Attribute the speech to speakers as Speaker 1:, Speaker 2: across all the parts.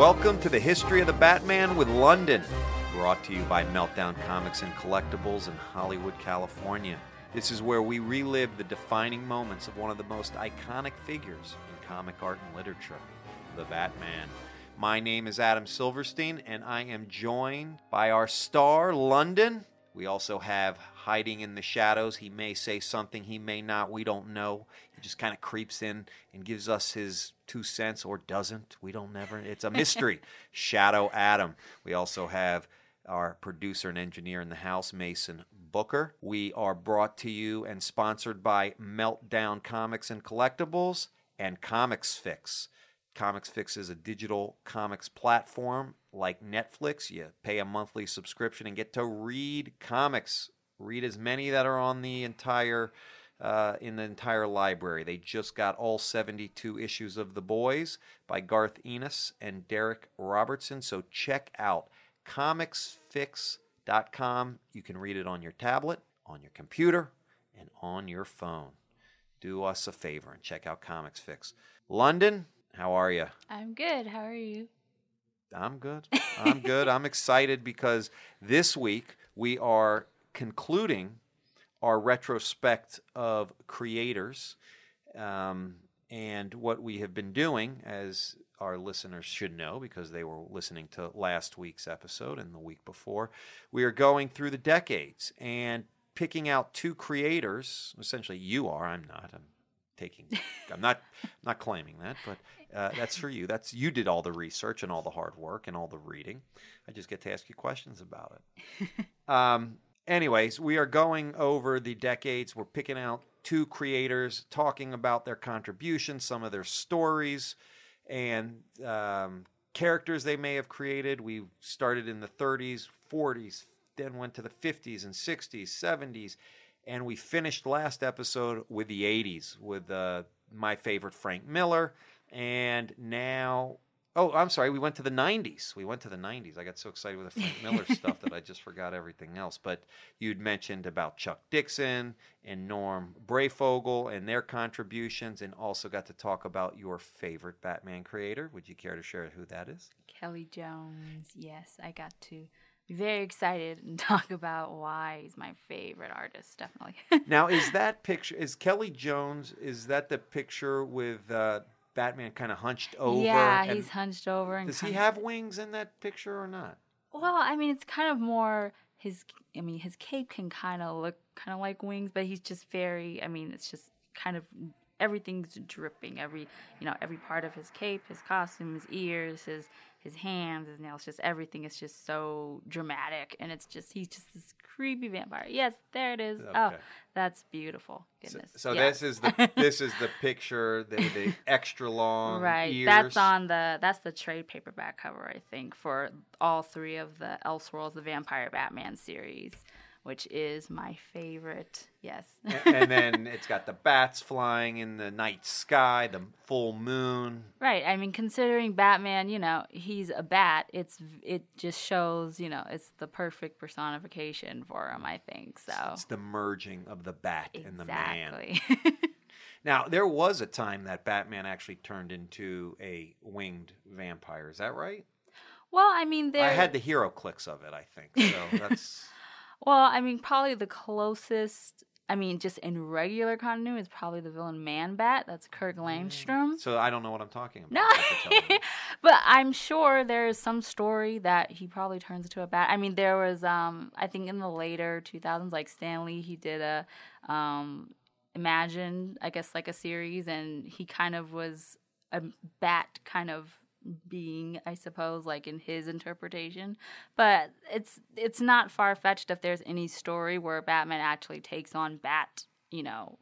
Speaker 1: Welcome to the History of the Batman with Londyn, brought to you by Meltdown Comics and Collectibles in Hollywood, California. This is where we relive the defining moments of one of the most iconic figures in comic art and literature, the Batman. My name is Adam Silverstein, and I am joined by our star, Londyn. We also have hiding in the shadows. He may say something, he may not. We don't know. He just kind of creeps in and gives us his two cents or doesn't. We don't never. It's a mystery. Shadow Adam. We also have our producer and engineer in the house, Mason Booker. We are brought to you and sponsored by Meltdown Comics and Collectibles and Comics Fix. Comics Fix is a digital comics platform like Netflix. You pay a monthly subscription and get to read comics. Read as many that are on the entire uh, in the entire library. They just got all 72 issues of The Boys by Garth Ennis and Darick Robertson. So check out comicsfix.com. You can read it on your tablet, on your computer, and on your phone. Do us a favor and check out Comics Fix. Londyn, how are you?
Speaker 2: I'm good. How are you?
Speaker 1: I'm good. I'm good. I'm excited because this week we are concluding our retrospect of creators. Um, and what we have been doing, as our listeners should know because they were listening to last week's episode and the week before, we are going through the decades and picking out two creators. Essentially, you are. I'm not. I'm taking. I'm not. not claiming that, but uh, that's for you. That's you did all the research and all the hard work and all the reading. I just get to ask you questions about it. Um, anyways, we are going over the decades. We're picking out two creators, talking about their contributions, some of their stories, and um, characters they may have created. We started in the 30s, 40s, then went to the 50s and 60s, 70s, and we finished last episode with the 80s with uh, my favorite Frank Miller. And now Oh, I'm sorry. We went to the 90s. We went to the 90s. I got so excited with the Frank Miller stuff that I just forgot everything else. But you'd mentioned about Chuck Dixon and Norm Breyfogle and their contributions, and also got to talk about your favorite Batman creator. Would you care to share who that is?
Speaker 2: Kelly Jones. Yes, I got to be very excited and talk about why he's my favorite artist, definitely.
Speaker 1: now, is that picture, is Kelly Jones, is that the picture with. Uh, Batman kind of hunched over.
Speaker 2: Yeah, he's hunched over. And
Speaker 1: does he have wings in that picture or not?
Speaker 2: Well, I mean, it's kind of more his. I mean, his cape can kind of look kind of like wings, but he's just very. I mean, it's just kind of everything's dripping. Every you know, every part of his cape, his costume, his ears, his his hands, his nails, just everything is just so dramatic, and it's just he's just this creepy vampire. Yes, there it is. Oh, okay. Oh, that's beautiful. Goodness.
Speaker 1: So, so yeah. this is the this is the picture, the, the extra long
Speaker 2: right.
Speaker 1: Ears.
Speaker 2: That's on the that's the trade paperback cover, I think, for all three of the Elseworlds, the Vampire Batman series which is my favorite. Yes.
Speaker 1: and then it's got the bats flying in the night sky, the full moon.
Speaker 2: Right. I mean, considering Batman, you know, he's a bat. It's it just shows, you know, it's the perfect personification for him. I think so.
Speaker 1: It's the merging of the bat exactly. and the
Speaker 2: man.
Speaker 1: now, there was a time that Batman actually turned into a winged vampire. Is that right?
Speaker 2: Well, I mean, there. I
Speaker 1: had the HeroClix of it. I think so. That's.
Speaker 2: Well, I mean, probably the closest. I mean, just in regular continuity is probably the villain Man Bat. That's Kurt mm. Langstrom.
Speaker 1: So I don't know what I'm talking about.
Speaker 2: No, but I'm sure there is some story that he probably turns into a bat. I mean, there was, um, I think, in the later 2000s, like Stan Lee, he did a um, Imagine, I guess, like a series, and he kind of was a bat kind of being, I suppose, like in his interpretation. But it's it's not far fetched if there's any story where Batman actually takes on Bat, you know,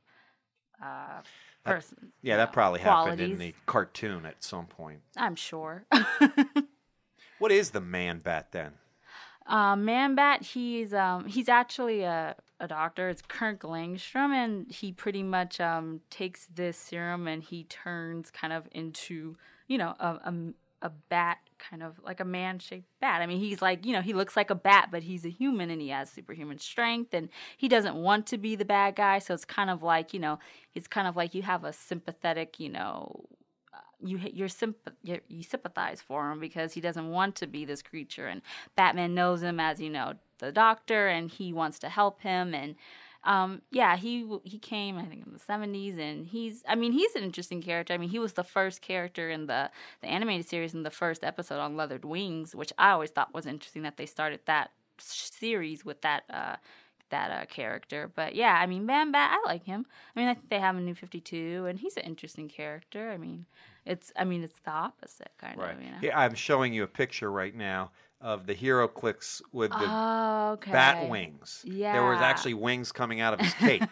Speaker 2: uh, person.
Speaker 1: yeah, that probably qualities. happened in the cartoon at some point.
Speaker 2: I'm sure.
Speaker 1: what is the Man Bat then?
Speaker 2: Uh, Man Bat, he's um, he's actually a, a doctor. It's Kirk Langstrom, and he pretty much um, takes this serum and he turns kind of into you know, a, a, a bat kind of like a man shaped bat. I mean, he's like, you know, he looks like a bat, but he's a human and he has superhuman strength and he doesn't want to be the bad guy. So it's kind of like, you know, it's kind of like you have a sympathetic, you know, you you're sympath- you sympathize for him because he doesn't want to be this creature, and Batman knows him as you know the Doctor, and he wants to help him, and um, yeah, he he came I think in the seventies, and he's I mean he's an interesting character. I mean he was the first character in the the animated series in the first episode on Leathered Wings, which I always thought was interesting that they started that series with that uh, that uh, character. But yeah, I mean Bam Bat, I like him. I mean I think they have a new Fifty Two, and he's an interesting character. I mean it's I mean it's the opposite kind
Speaker 1: Right.
Speaker 2: of you know.
Speaker 1: Yeah, I'm showing you a picture right now of the HeroClix with the
Speaker 2: Oh, okay.
Speaker 1: bat wings. Yeah. There was actually wings coming out of his cape.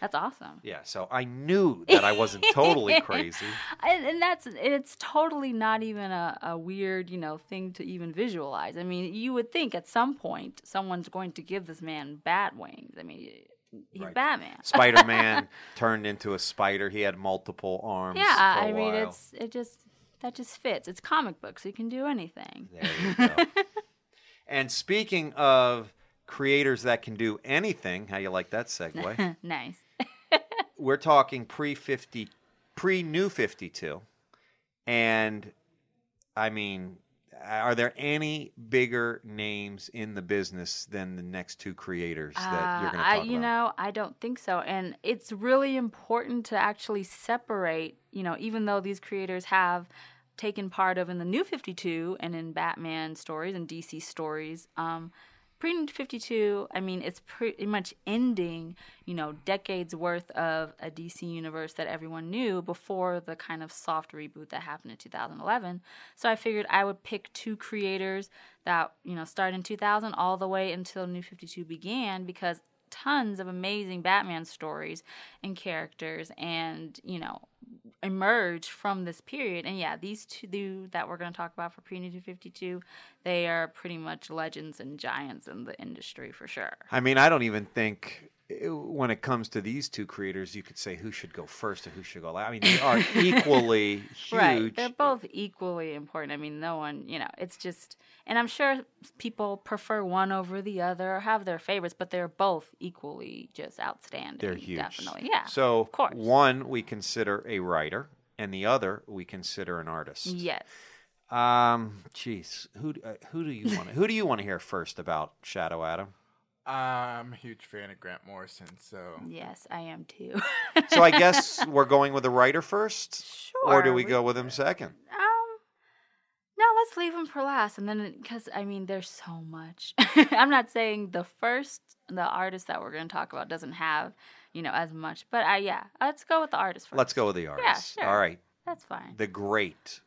Speaker 2: That's awesome.
Speaker 1: yeah, so I knew that I wasn't totally crazy.
Speaker 2: and, and that's it's totally not even a, a weird you know thing to even visualize i mean you would think at some point someone's going to give this man bat wings i mean he's
Speaker 1: Right.
Speaker 2: batman
Speaker 1: Spider Man turned into a spider. He had multiple arms.
Speaker 2: yeah i mean
Speaker 1: while.
Speaker 2: it's it just that just fits it's comic books you can do anything
Speaker 1: There you go. And speaking of creators that can do anything, how you like that segue?
Speaker 2: nice
Speaker 1: We're talking pre 50, pre new 52. And I mean, are there any bigger names in the business than the next two creators that you're going to
Speaker 2: Uh, I, you
Speaker 1: about?
Speaker 2: know, I don't think so. And it's really important to actually separate, you know, even though these creators have taken part of in the new 52 and in Batman stories and DC stories, um, pre new 52, I mean, it's pretty much ending, you know, decades worth of a DC universe that everyone knew before the kind of soft reboot that happened in 2011. So I figured I would pick two creators that, you know, started in 2000 all the way until New 52 began because tons of amazing Batman stories and characters and, you know, emerge from this period. And yeah, these two that we're going to talk about for pre New 52, they are pretty much legends and giants in the industry for sure.
Speaker 1: I mean, I don't even think when it comes to these two creators, you could say who should go first and who should go last. I mean, they are equally huge.
Speaker 2: Right. They're both equally important. I mean, no one, you know, it's just, and I'm sure people prefer one over the other or have their favorites, but they're both equally just outstanding.
Speaker 1: They're huge.
Speaker 2: Definitely. Yeah.
Speaker 1: So
Speaker 2: of course.
Speaker 1: one we consider a writer, and the other we consider an artist.
Speaker 2: Yes.
Speaker 1: Um, jeez, who uh, who do you want? who do you want to hear first about Shadow Adam?
Speaker 3: I'm a huge fan of Grant Morrison, so
Speaker 2: Yes, I am too.
Speaker 1: So I guess we're going with the writer first,
Speaker 2: sure.
Speaker 1: or do we go with him second?
Speaker 2: Um, no, let's leave him for last, and then because I mean, there's so much. I'm not saying the first, the artist that we're going to talk about doesn't have, you know, as much, but I yeah, let's go with the artist first.
Speaker 1: Let's go with the artist.
Speaker 2: Yeah, sure.
Speaker 1: All right,
Speaker 2: That's fine.
Speaker 1: the great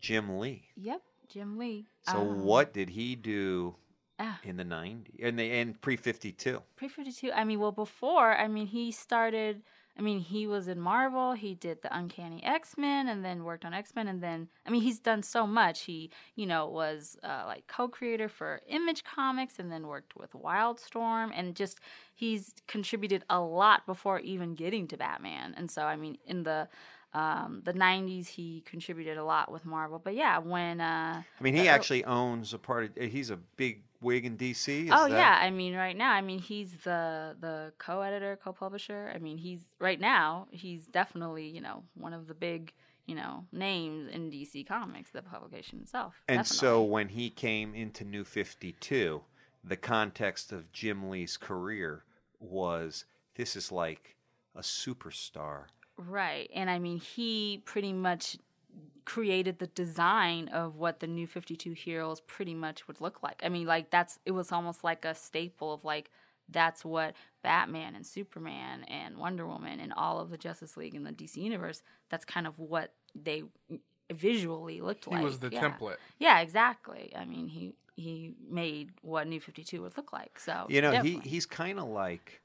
Speaker 1: Jim Lee.
Speaker 2: Yep, Jim Lee.
Speaker 1: So
Speaker 2: Um,
Speaker 1: what did he do
Speaker 2: ah,
Speaker 1: in the 90s in the in pre 52?
Speaker 2: pre 52? I mean, well, before, I mean, he started. I mean, he was in Marvel. He did the Uncanny X Men, and then worked on X Men, and then I mean, he's done so much. He, you know, was uh, like co-creator for Image Comics, and then worked with Wildstorm, and just he's contributed a lot before even getting to Batman. And so, I mean, in the um, the '90s, he contributed a lot with Marvel. But yeah, when uh,
Speaker 1: I mean, he actually owns a part of. He's a big wig in DC. Is
Speaker 2: oh
Speaker 1: that-
Speaker 2: yeah, I mean right now, I mean he's the the co-editor, co-publisher. I mean he's right now he's definitely you know one of the big you know names in DC Comics, the publication itself.
Speaker 1: And so when he came into New 52, the context of Jim Lee's career was this is like a superstar.
Speaker 2: Right, and I mean he pretty much created the design of what the new 52 heroes pretty much would look like. I mean like that's it was almost like a staple of like that's what Batman and Superman and Wonder Woman and all of the Justice League and the DC universe that's kind of what they visually looked
Speaker 3: he
Speaker 2: like.
Speaker 3: He was the
Speaker 2: yeah.
Speaker 3: template.
Speaker 2: Yeah, exactly. I mean, he he made what New 52 would look like. So
Speaker 1: You know, he, he's kind of like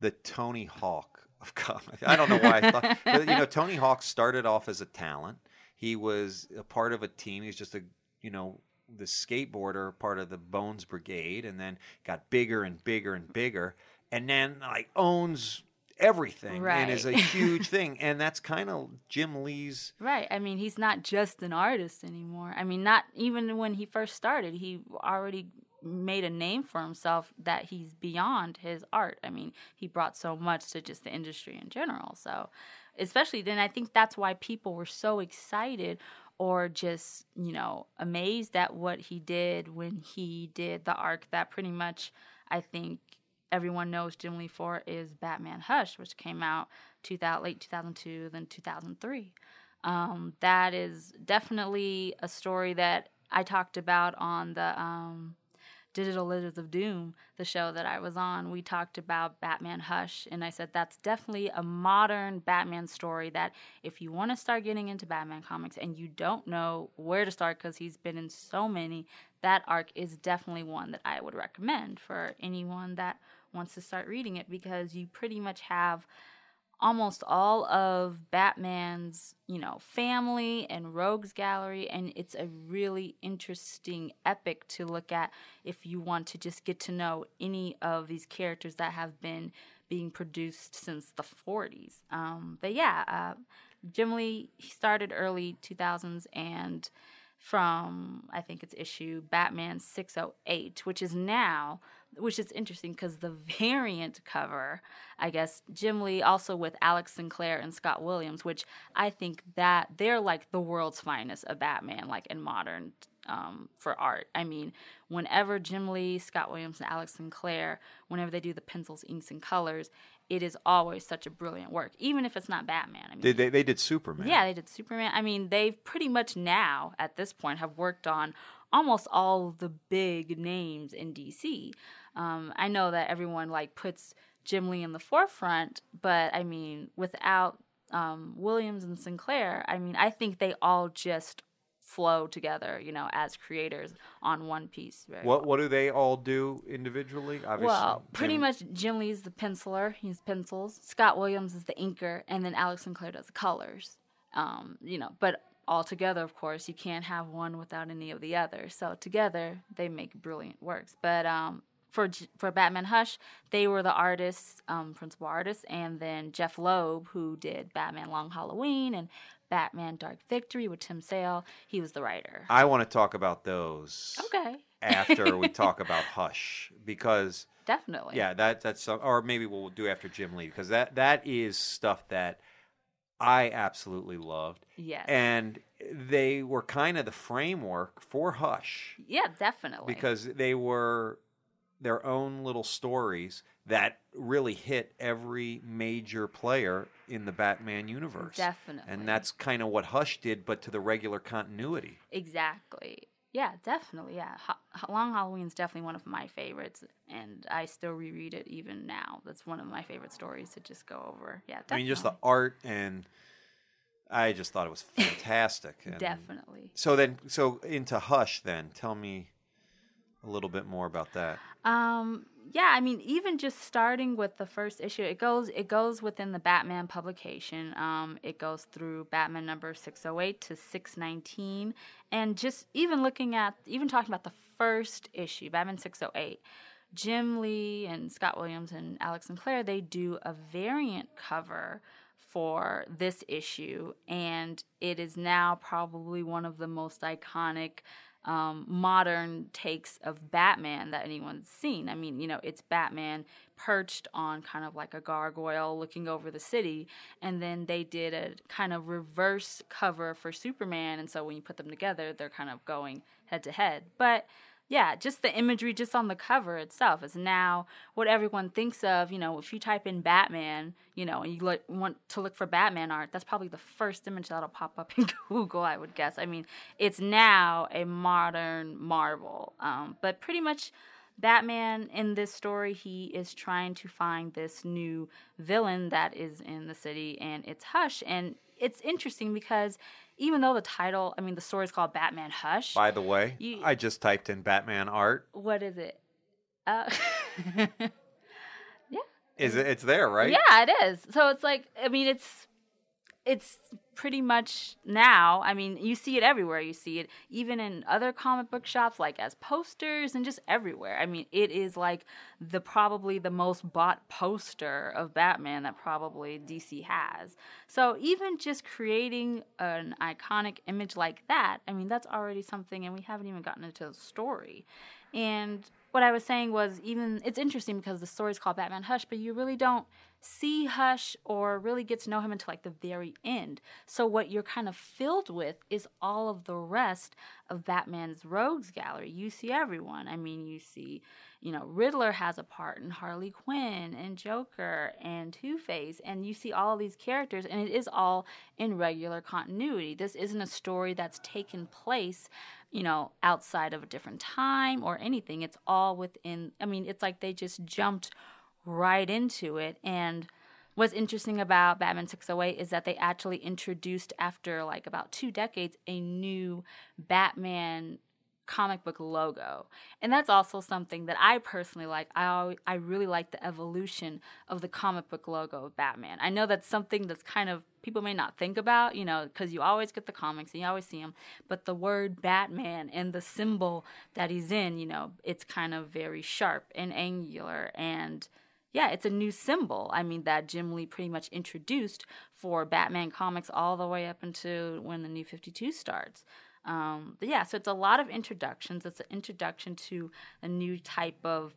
Speaker 1: the Tony Hawk of comics. I don't know why I thought, but you know, Tony Hawk started off as a talent. He was a part of a team. He was just a, you know, the skateboarder, part of the Bones Brigade, and then got bigger and bigger and bigger, and then like owns everything and is a huge thing. And that's kind of Jim Lee's.
Speaker 2: Right. I mean, he's not just an artist anymore. I mean, not even when he first started, he already made a name for himself that he's beyond his art. I mean, he brought so much to just the industry in general. So especially then I think that's why people were so excited or just, you know, amazed at what he did when he did the arc that pretty much I think everyone knows Jim Lee for is Batman Hush, which came out 2000, late 2002, then 2003. Um, that is definitely a story that I talked about on the um, Digital Lizards of Doom, the show that I was on. We talked about Batman Hush, and I said that's definitely a modern Batman story that if you want to start getting into Batman comics and you don't know where to start because he's been in so many, that arc is definitely one that I would recommend for anyone that wants to start reading it because you pretty much have almost all of Batman's, you know, family and rogues gallery and it's a really interesting epic to look at if you want to just get to know any of these characters that have been being produced since the 40s. Um, but yeah, uh, Jim Lee he started early 2000s and from I think it's issue Batman 608, which is now which is interesting because the variant cover, I guess, Jim Lee also with Alex Sinclair and Scott Williams, which I think that they're like the world's finest of Batman, like in modern um, for art. I mean, whenever Jim Lee, Scott Williams, and Alex Sinclair, whenever they do the pencils, inks, and colors, it is always such a brilliant work, even if it's not Batman. I mean,
Speaker 1: They, they, they did Superman.
Speaker 2: yeah, they did Superman. I mean, they've pretty much now, at this point, have worked on almost all the big names in DC. Um, I know that everyone like puts Jim Lee in the forefront, but I mean, without um, Williams and Sinclair, I mean, I think they all just flow together, you know, as creators on one piece.
Speaker 1: What
Speaker 2: well.
Speaker 1: what do they all do individually? Obviously,
Speaker 2: Well, pretty
Speaker 1: Jim-
Speaker 2: much Jim Lee's the penciler. He's pencils. Scott Williams is the inker, and then Alex Sinclair does the colors. Um, you know, but all together, of course, you can't have one without any of the other. So together, they make brilliant works. But um, for for Batman Hush, they were the artists, um, principal artists, and then Jeph Loeb, who did Batman Long Halloween and Batman Dark Victory with Tim Sale, he was the writer.
Speaker 1: I want to talk about those
Speaker 2: Okay,
Speaker 1: after we talk about Hush because
Speaker 2: definitely.
Speaker 1: yeah, that that's some, or maybe we'll do after Jim Lee because that that is stuff that I absolutely loved,
Speaker 2: Yes.
Speaker 1: and they were kind of the framework for Hush
Speaker 2: yeah, definitely.
Speaker 1: because they were their own little stories that really hit every major player in the Batman universe.
Speaker 2: Definitely.
Speaker 1: And that's kind of what Hush did, but to the regular continuity.
Speaker 2: Exactly. Yeah, definitely. Yeah. Ho- Long Halloween is definitely one of my favorites, and I still reread it even now. That's one of my favorite stories to just go over. Yeah,
Speaker 1: I mean, just the art and I just thought it was fantastic. And
Speaker 2: Definitely.
Speaker 1: So then, so into Hush, then tell me a little bit more about that.
Speaker 2: Um, yeah, I mean, even just starting with the first issue, it goes it goes within the Batman publication. Um, it goes through Batman number six oh eight to six nineteen, and just even looking at even talking about the first issue, Batman six oh eight. Jim Lee and Scott Williams and Alex Sinclair, they do a variant cover for this issue, and it is now probably one of the most iconic um, modern takes of Batman that anyone's seen. I mean, you know, it's Batman perched on kind of like a gargoyle looking over the city, and then they did a kind of reverse cover for Superman, and so when you put them together, they're kind of going head to head. But yeah, just the imagery just on the cover itself is now what everyone thinks of. You know, if you type in Batman, you know, and you look, want to look for Batman art, that's probably the first image that'll pop up in Google, I would guess. I mean, it's now a modern marvel. Um, but pretty much, Batman in this story, he is trying to find this new villain that is in the city, and it's Hush. And it's interesting because even though the title, I mean, the story is called Batman Hush.
Speaker 1: By the way,
Speaker 2: You-
Speaker 1: I just typed in Batman art.
Speaker 2: what is it? Uh, yeah,
Speaker 1: Is it? It's there, right?
Speaker 2: yeah, it is. So it's like, I mean, it's it's pretty much now. I mean, you see it everywhere. You see it even in other comic book shops, like as posters and just everywhere. I mean, it is like the probably the most bought poster of Batman that probably DC has. So even just creating an iconic image like that, I mean, that's already something, and we haven't even gotten into the story. And what I was saying was even it's interesting because the story's called Batman Hush, but you really don't see Hush or really get to know him until like the very end. So what you're kind of filled with is all of the rest of Batman's rogues gallery. You see everyone. I mean, you see, you know, Riddler has a part and Harley Quinn and Joker and Two-Face and you see all of these characters and it is all in regular continuity. This isn't a story that's taken place you know, outside of a different time or anything. It's all within, I mean, it's like they just jumped right into it. And what's interesting about Batman 608 is that they actually introduced, after like about two decades, a new Batman comic book logo. And that's also something that I personally like. I always, I really like the evolution of the comic book logo of Batman. I know that's something that's kind of people may not think about, you know, because you always get the comics and you always see them, but the word Batman and the symbol that he's in, you know, it's kind of very sharp and angular and yeah, it's a new symbol. I mean, that Jim Lee pretty much introduced for Batman comics all the way up until when the new 52 starts. Um, but yeah, so it's a lot of introductions. It's an introduction to a new type of,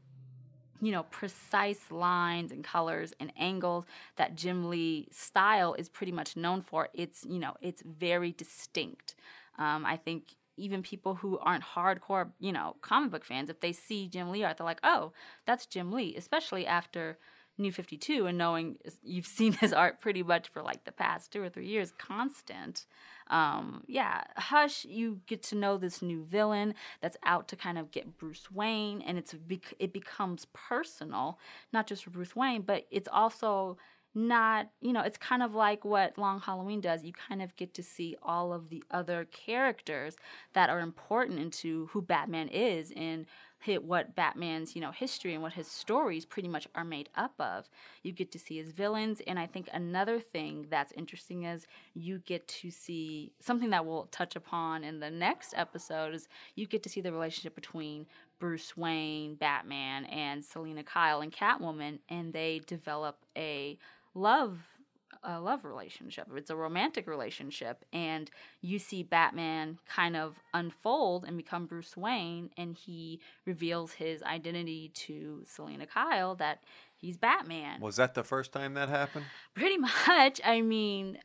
Speaker 2: you know, precise lines and colors and angles that Jim Lee style is pretty much known for. It's, you know, it's very distinct. Um, I think even people who aren't hardcore, you know, comic book fans, if they see Jim Lee art, they're like, oh, that's Jim Lee, especially after New 52 and knowing you've seen his art pretty much for like the past two or three years, constant. Um, yeah, Hush, you get to know this new villain that's out to kind of get Bruce Wayne, and it's it becomes personal, not just for Bruce Wayne, but it's also not, you know, it's kind of like what Long Halloween does. You kind of get to see all of the other characters that are important into who Batman is and what Batman's, you know, history and what his stories pretty much are made up of. You get to see his villains, and I think another thing that's interesting is you get to see something that we'll touch upon in the next episode is you get to see the relationship between Bruce Wayne, Batman, and Selina Kyle and Catwoman, and they develop a love a love relationship. It's a romantic relationship, and you see Batman kind of unfold and become Bruce Wayne, and he reveals his identity to Selina Kyle that he's Batman.
Speaker 1: Was that the first time that happened?
Speaker 2: Pretty much. I mean,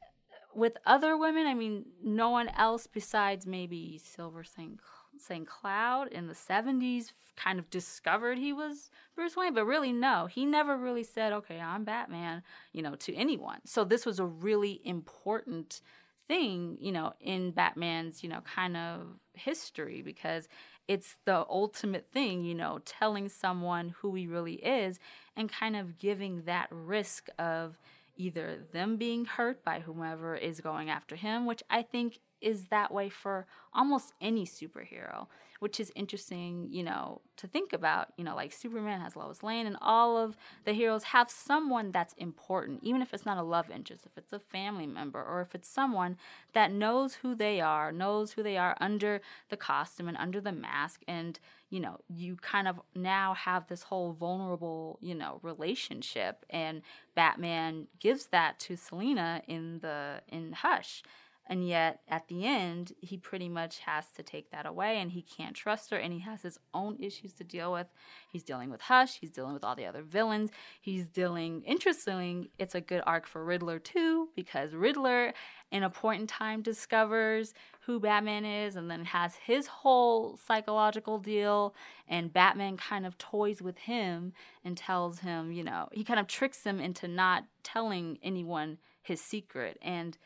Speaker 2: with other women, I mean, no one else besides maybe Silver St. St. Cloud in the 70s kind of discovered he was Bruce Wayne, but really, no, he never really said, okay, I'm Batman, you know, to anyone. So this was a really important thing, you know, in Batman's, you know, kind of history because it's the ultimate thing, you know, telling someone who he really is and kind of giving that risk of either them being hurt by whomever is going after him, which I think is that way for almost any superhero, which is interesting, you know, to think about. You know, like Superman has Lois Lane, and all of the heroes have someone that's important, even if it's not a love interest, if it's a family member, or if it's someone that knows who they are, knows who they are under the costume and under the mask, and you know, you kind of now have this whole vulnerable, you know, relationship, and Batman gives that to Selina in the in Hush and yet at the end he pretty much has to take that away and he can't trust her and he has his own issues to deal with. He's dealing with hush he's dealing with all the other villains he's dealing interestingly it's a good arc for riddler too because riddler in a point in time discovers who batman is and then has his whole psychological deal and batman kind of toys with him and tells him you know he kind of tricks him into not telling anyone his secret. And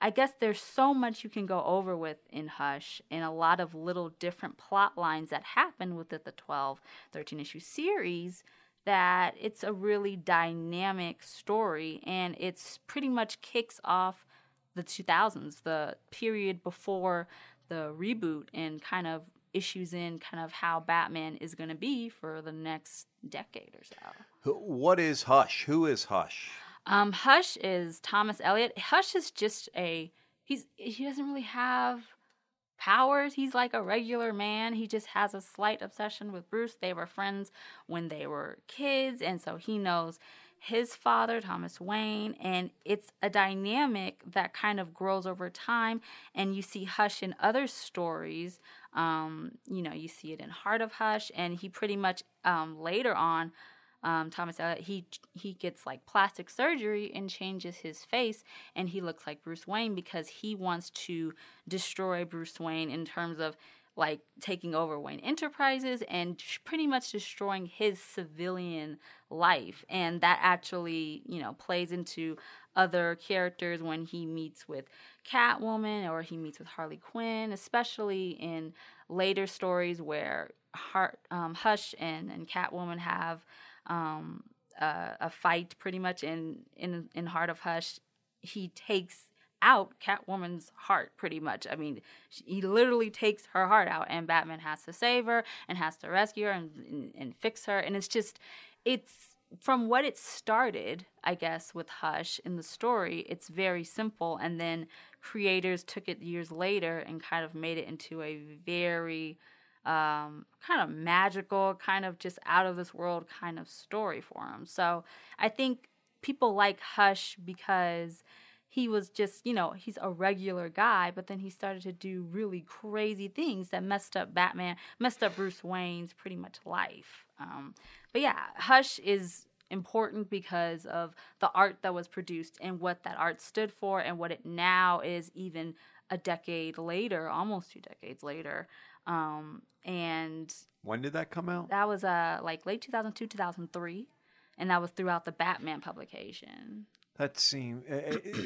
Speaker 2: I guess there's so much you can go over with in Hush and a lot of little different plot lines that happen within the 12, 13 issue series that it's a really dynamic story and it's pretty much kicks off the 2000s, the period before the reboot and kind of issues in kind of how Batman is going to be for the next decade or so.
Speaker 1: What is Hush? Who is Hush?
Speaker 2: Um, Hush is Thomas Elliot. Hush is just a he's he doesn't really have powers. He's like a regular man. He just has a slight obsession with Bruce. They were friends when they were kids, and so he knows his father, Thomas Wayne, and it's a dynamic that kind of grows over time. And you see Hush in other stories. Um, you know, you see it in Heart of Hush, and he pretty much um, later on. Um, Thomas Elliot, he he gets like plastic surgery and changes his face, and he looks like Bruce Wayne because he wants to destroy Bruce Wayne in terms of like taking over Wayne Enterprises and pretty much destroying his civilian life. And that actually, you know, plays into other characters when he meets with Catwoman or he meets with Harley Quinn, especially in later stories where Heart, um, Hush and, and Catwoman have um, a, a fight pretty much in, in, in Heart of Hush. He takes out Catwoman's heart pretty much. I mean, he literally takes her heart out, and Batman has to save her and has to rescue her and, and, and fix her. And it's just, it's from what it started, I guess, with Hush in the story, it's very simple. And then creators took it years later and kind of made it into a very um, kind of magical, kind of just out of this world kind of story for him. So I think people like Hush because he was just, you know, he's a regular guy, but then he started to do really crazy things that messed up Batman, messed up Bruce Wayne's pretty much life. Um, but yeah, Hush is important because of the art that was produced and what that art stood for and what it now is even a decade later, almost two decades later. Um, and
Speaker 1: when did that come out?
Speaker 2: That was uh like late 2002, 2003, and that was throughout the Batman publication.
Speaker 1: That seems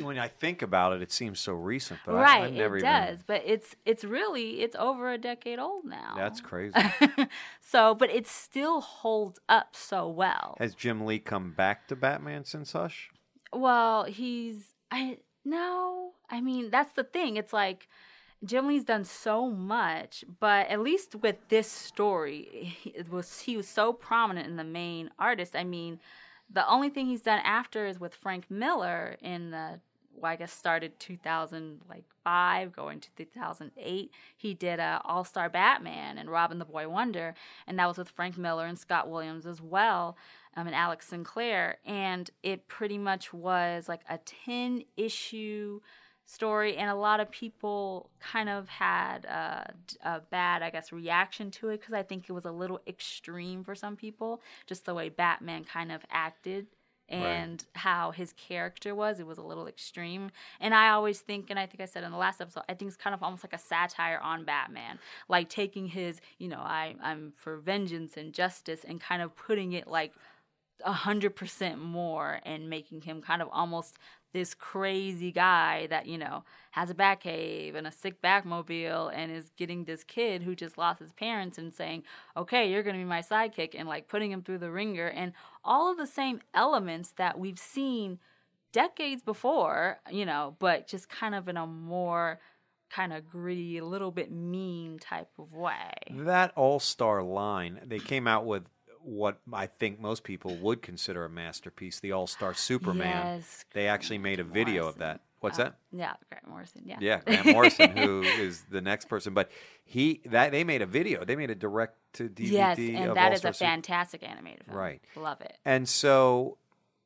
Speaker 1: when I think about it, it seems so recent. But
Speaker 2: right,
Speaker 1: I, never
Speaker 2: it
Speaker 1: even,
Speaker 2: does. But it's it's really it's over a decade old now.
Speaker 1: That's crazy.
Speaker 2: so, but it still holds up so well.
Speaker 1: Has Jim Lee come back to Batman since Hush?
Speaker 2: Well, he's I no. I mean, that's the thing. It's like Jim Lee's done so much, but at least with this story, it was he was so prominent in the main artist. I mean the only thing he's done after is with Frank Miller in the well, I guess started 2005 going to 2008. He did a All Star Batman and Robin the Boy Wonder, and that was with Frank Miller and Scott Williams as well, um, and Alex Sinclair. And it pretty much was like a 10 issue story, and a lot of people kind of had uh, a, a bad, I guess, reaction to it because I think it was a little extreme for some people, just the way Batman kind of acted and right. how his character was. It was a little extreme. And I always think, and I think I said in the last episode, I think it's kind of almost like a satire on Batman, like taking his, you know, I, I'm for vengeance and justice and kind of putting it like a hundred percent more and making him kind of almost this crazy guy that you know has a Batcave and a sick Batmobile and is getting this kid who just lost his parents and saying okay you're going to be my sidekick and like putting him through the ringer and all of the same elements that we've seen decades before you know but just kind of in a more kind of gritty a little bit mean type of way.
Speaker 1: That all-star line they came out with what I think most people would consider a masterpiece, the All Star Superman.
Speaker 2: Yes,
Speaker 1: they actually made a video
Speaker 2: Morrison.
Speaker 1: of that. What's
Speaker 2: uh,
Speaker 1: that?
Speaker 2: Yeah, Grant Morrison. Yeah.
Speaker 1: Yeah, Grant Morrison, who is the next person. But he that they made a video. They made a direct to DVD.
Speaker 2: Yes, and that is a fantastic animated film.
Speaker 1: Right.
Speaker 2: Love it.
Speaker 1: And so,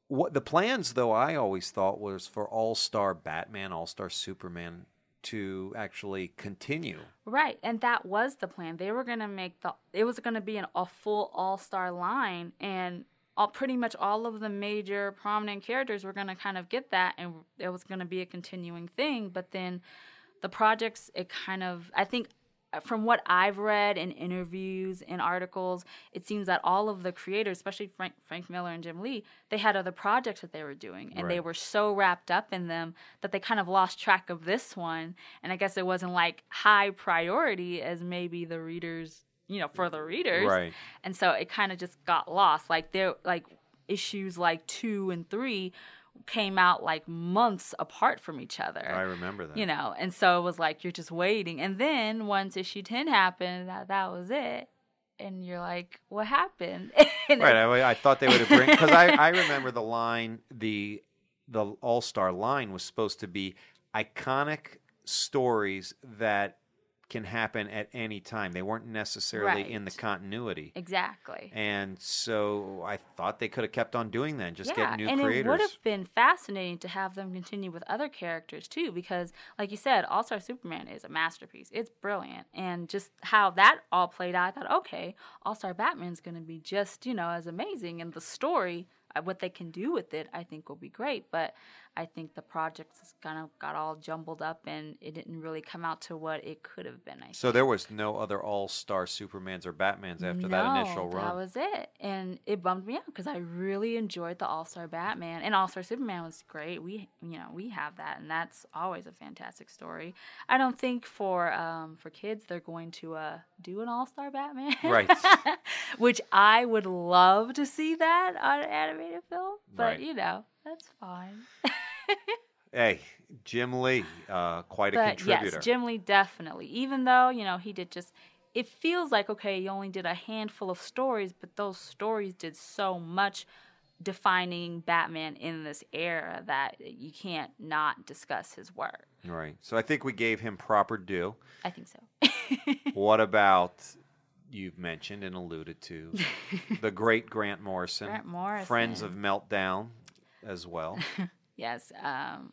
Speaker 1: what the plans, though, I always thought was for All Star Batman, All Star Superman to actually continue.
Speaker 2: Right, and that was the plan. They were going to make the it was going to be an, a full all-star line and all, pretty much all of the major prominent characters were going to kind of get that and it was going to be a continuing thing, but then the projects it kind of I think Uh, from what I've read in interviews and articles, it seems that all of the creators, especially Frank, Frank Miller and Jim Lee, they had other projects that they were doing, and right. they were so wrapped up in them that they kind of lost track of this one. And I guess it wasn't like high priority as maybe the readers, you know, for the readers.
Speaker 1: Right.
Speaker 2: And so it kind of just got lost. Like there, like issues like two and three came out like months apart from each other.
Speaker 1: I remember that.
Speaker 2: You know, and so it was like you're just waiting. And then once issue 10 happened, that, that was it. And you're like, what happened?
Speaker 1: right. I, I, thought they would have bring because I, I remember the line the the All Star line was supposed to be iconic stories that can happen at any time. They weren't necessarily in the continuity.
Speaker 2: Exactly.
Speaker 1: And so I thought they could have kept on doing that and just
Speaker 2: yeah,
Speaker 1: get new
Speaker 2: and
Speaker 1: creators.
Speaker 2: it would have been fascinating to have them continue with other characters too, because, like you said, All Star Superman is a masterpiece. It's brilliant, and just how that all played out, I thought, okay, All Star Batman's going to be just you know as amazing, and the story, uh, what they can do with it, I think will be great. But I think the project just kind of got all jumbled up, and it didn't really come out to what it could have been. I
Speaker 1: so there was no other all-star Supermans or Batmans after that initial
Speaker 2: no,
Speaker 1: run.
Speaker 2: That was it, and it bummed me out because I really enjoyed the All Star Batman and All Star Superman was great. We, you know, we have that, and that's always a fantastic story. I don't think for um, for kids they're going to uh, do an All Star Batman,
Speaker 1: Right.
Speaker 2: Which I would love to see that on an animated film, but
Speaker 1: Right.
Speaker 2: you know, that's fine.
Speaker 1: hey, Jim Lee, uh, quite a contributor.
Speaker 2: yes, Jim Lee definitely. Even though you know he did just, it feels like okay, he only did a handful of stories, but those stories did so much defining Batman in this era that you can't not discuss his work.
Speaker 1: right. So I think we gave him proper due.
Speaker 2: I think so.
Speaker 1: What about you've mentioned and alluded to the great Grant Morrison,
Speaker 2: Grant Morrison.
Speaker 1: friends of Meltdown as well.
Speaker 2: Yes, um,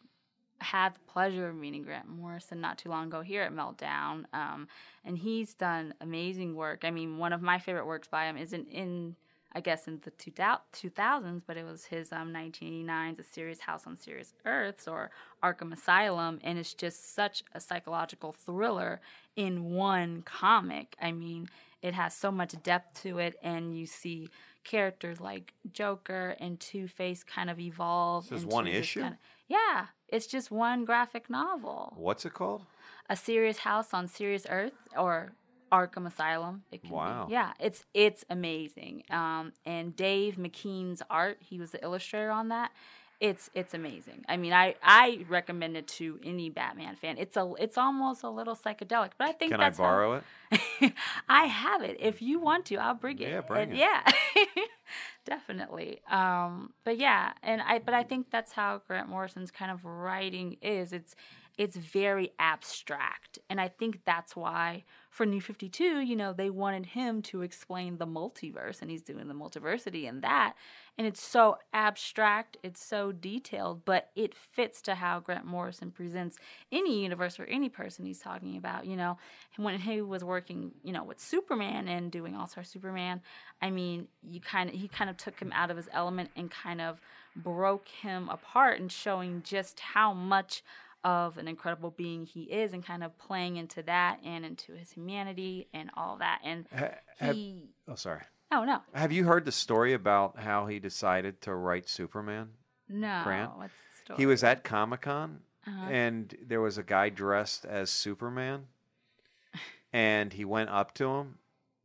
Speaker 2: had the pleasure of meeting Grant Morrison not too long ago here at Meltdown, um, and he's done amazing work. I mean, one of my favorite works by him isn't in, I guess, in the two thousands, but it was his um, 1989's A Serious House on Serious Earths or Arkham Asylum, and it's just such a psychological thriller in one comic. I mean, it has so much depth to it, and you see characters like Joker and Two Face kind of evolve.
Speaker 1: This is one issue?
Speaker 2: Kind of, yeah, it's just one graphic novel.
Speaker 1: What's it called?
Speaker 2: A Serious House on Serious Earth or Arkham Asylum. It can be.
Speaker 1: Wow.
Speaker 2: Yeah, it's it's amazing. Um, and Dave McKean's art, he was the illustrator on that. It's it's amazing. I mean, I I recommend it to any Batman fan. It's a it's almost a little psychedelic, but I think
Speaker 1: Can I
Speaker 2: that's how-
Speaker 1: borrow it?
Speaker 2: I have it. If you want to, I'll bring it.
Speaker 1: Yeah, bring
Speaker 2: And
Speaker 1: it.
Speaker 2: Yeah, definitely. Um, but yeah, and I but I think that's how Grant Morrison's kind of writing is. It's it's very abstract, and I think that's why for New Fifty Two, you know, they wanted him to explain the multiverse, and he's doing the multiversity and that, and it's so abstract, it's so detailed, but it fits to how Grant Morrison presents any universe or any person he's talking about. You know, when he was working, you know, with Superman and doing All Star Superman, I mean, you kind of he kind of took him out of his element and kind of broke him apart and showing just how much of an incredible being he is and kind of playing into that and into his humanity and all that and
Speaker 1: have-
Speaker 2: he
Speaker 1: oh, sorry.
Speaker 2: oh no
Speaker 1: Have you heard the story about how he decided to write Superman?
Speaker 2: no
Speaker 1: Grant?
Speaker 2: what's the story?
Speaker 1: He was at Comic Con,
Speaker 2: Uh-huh.
Speaker 1: and there was a guy dressed as Superman, and he went up to him,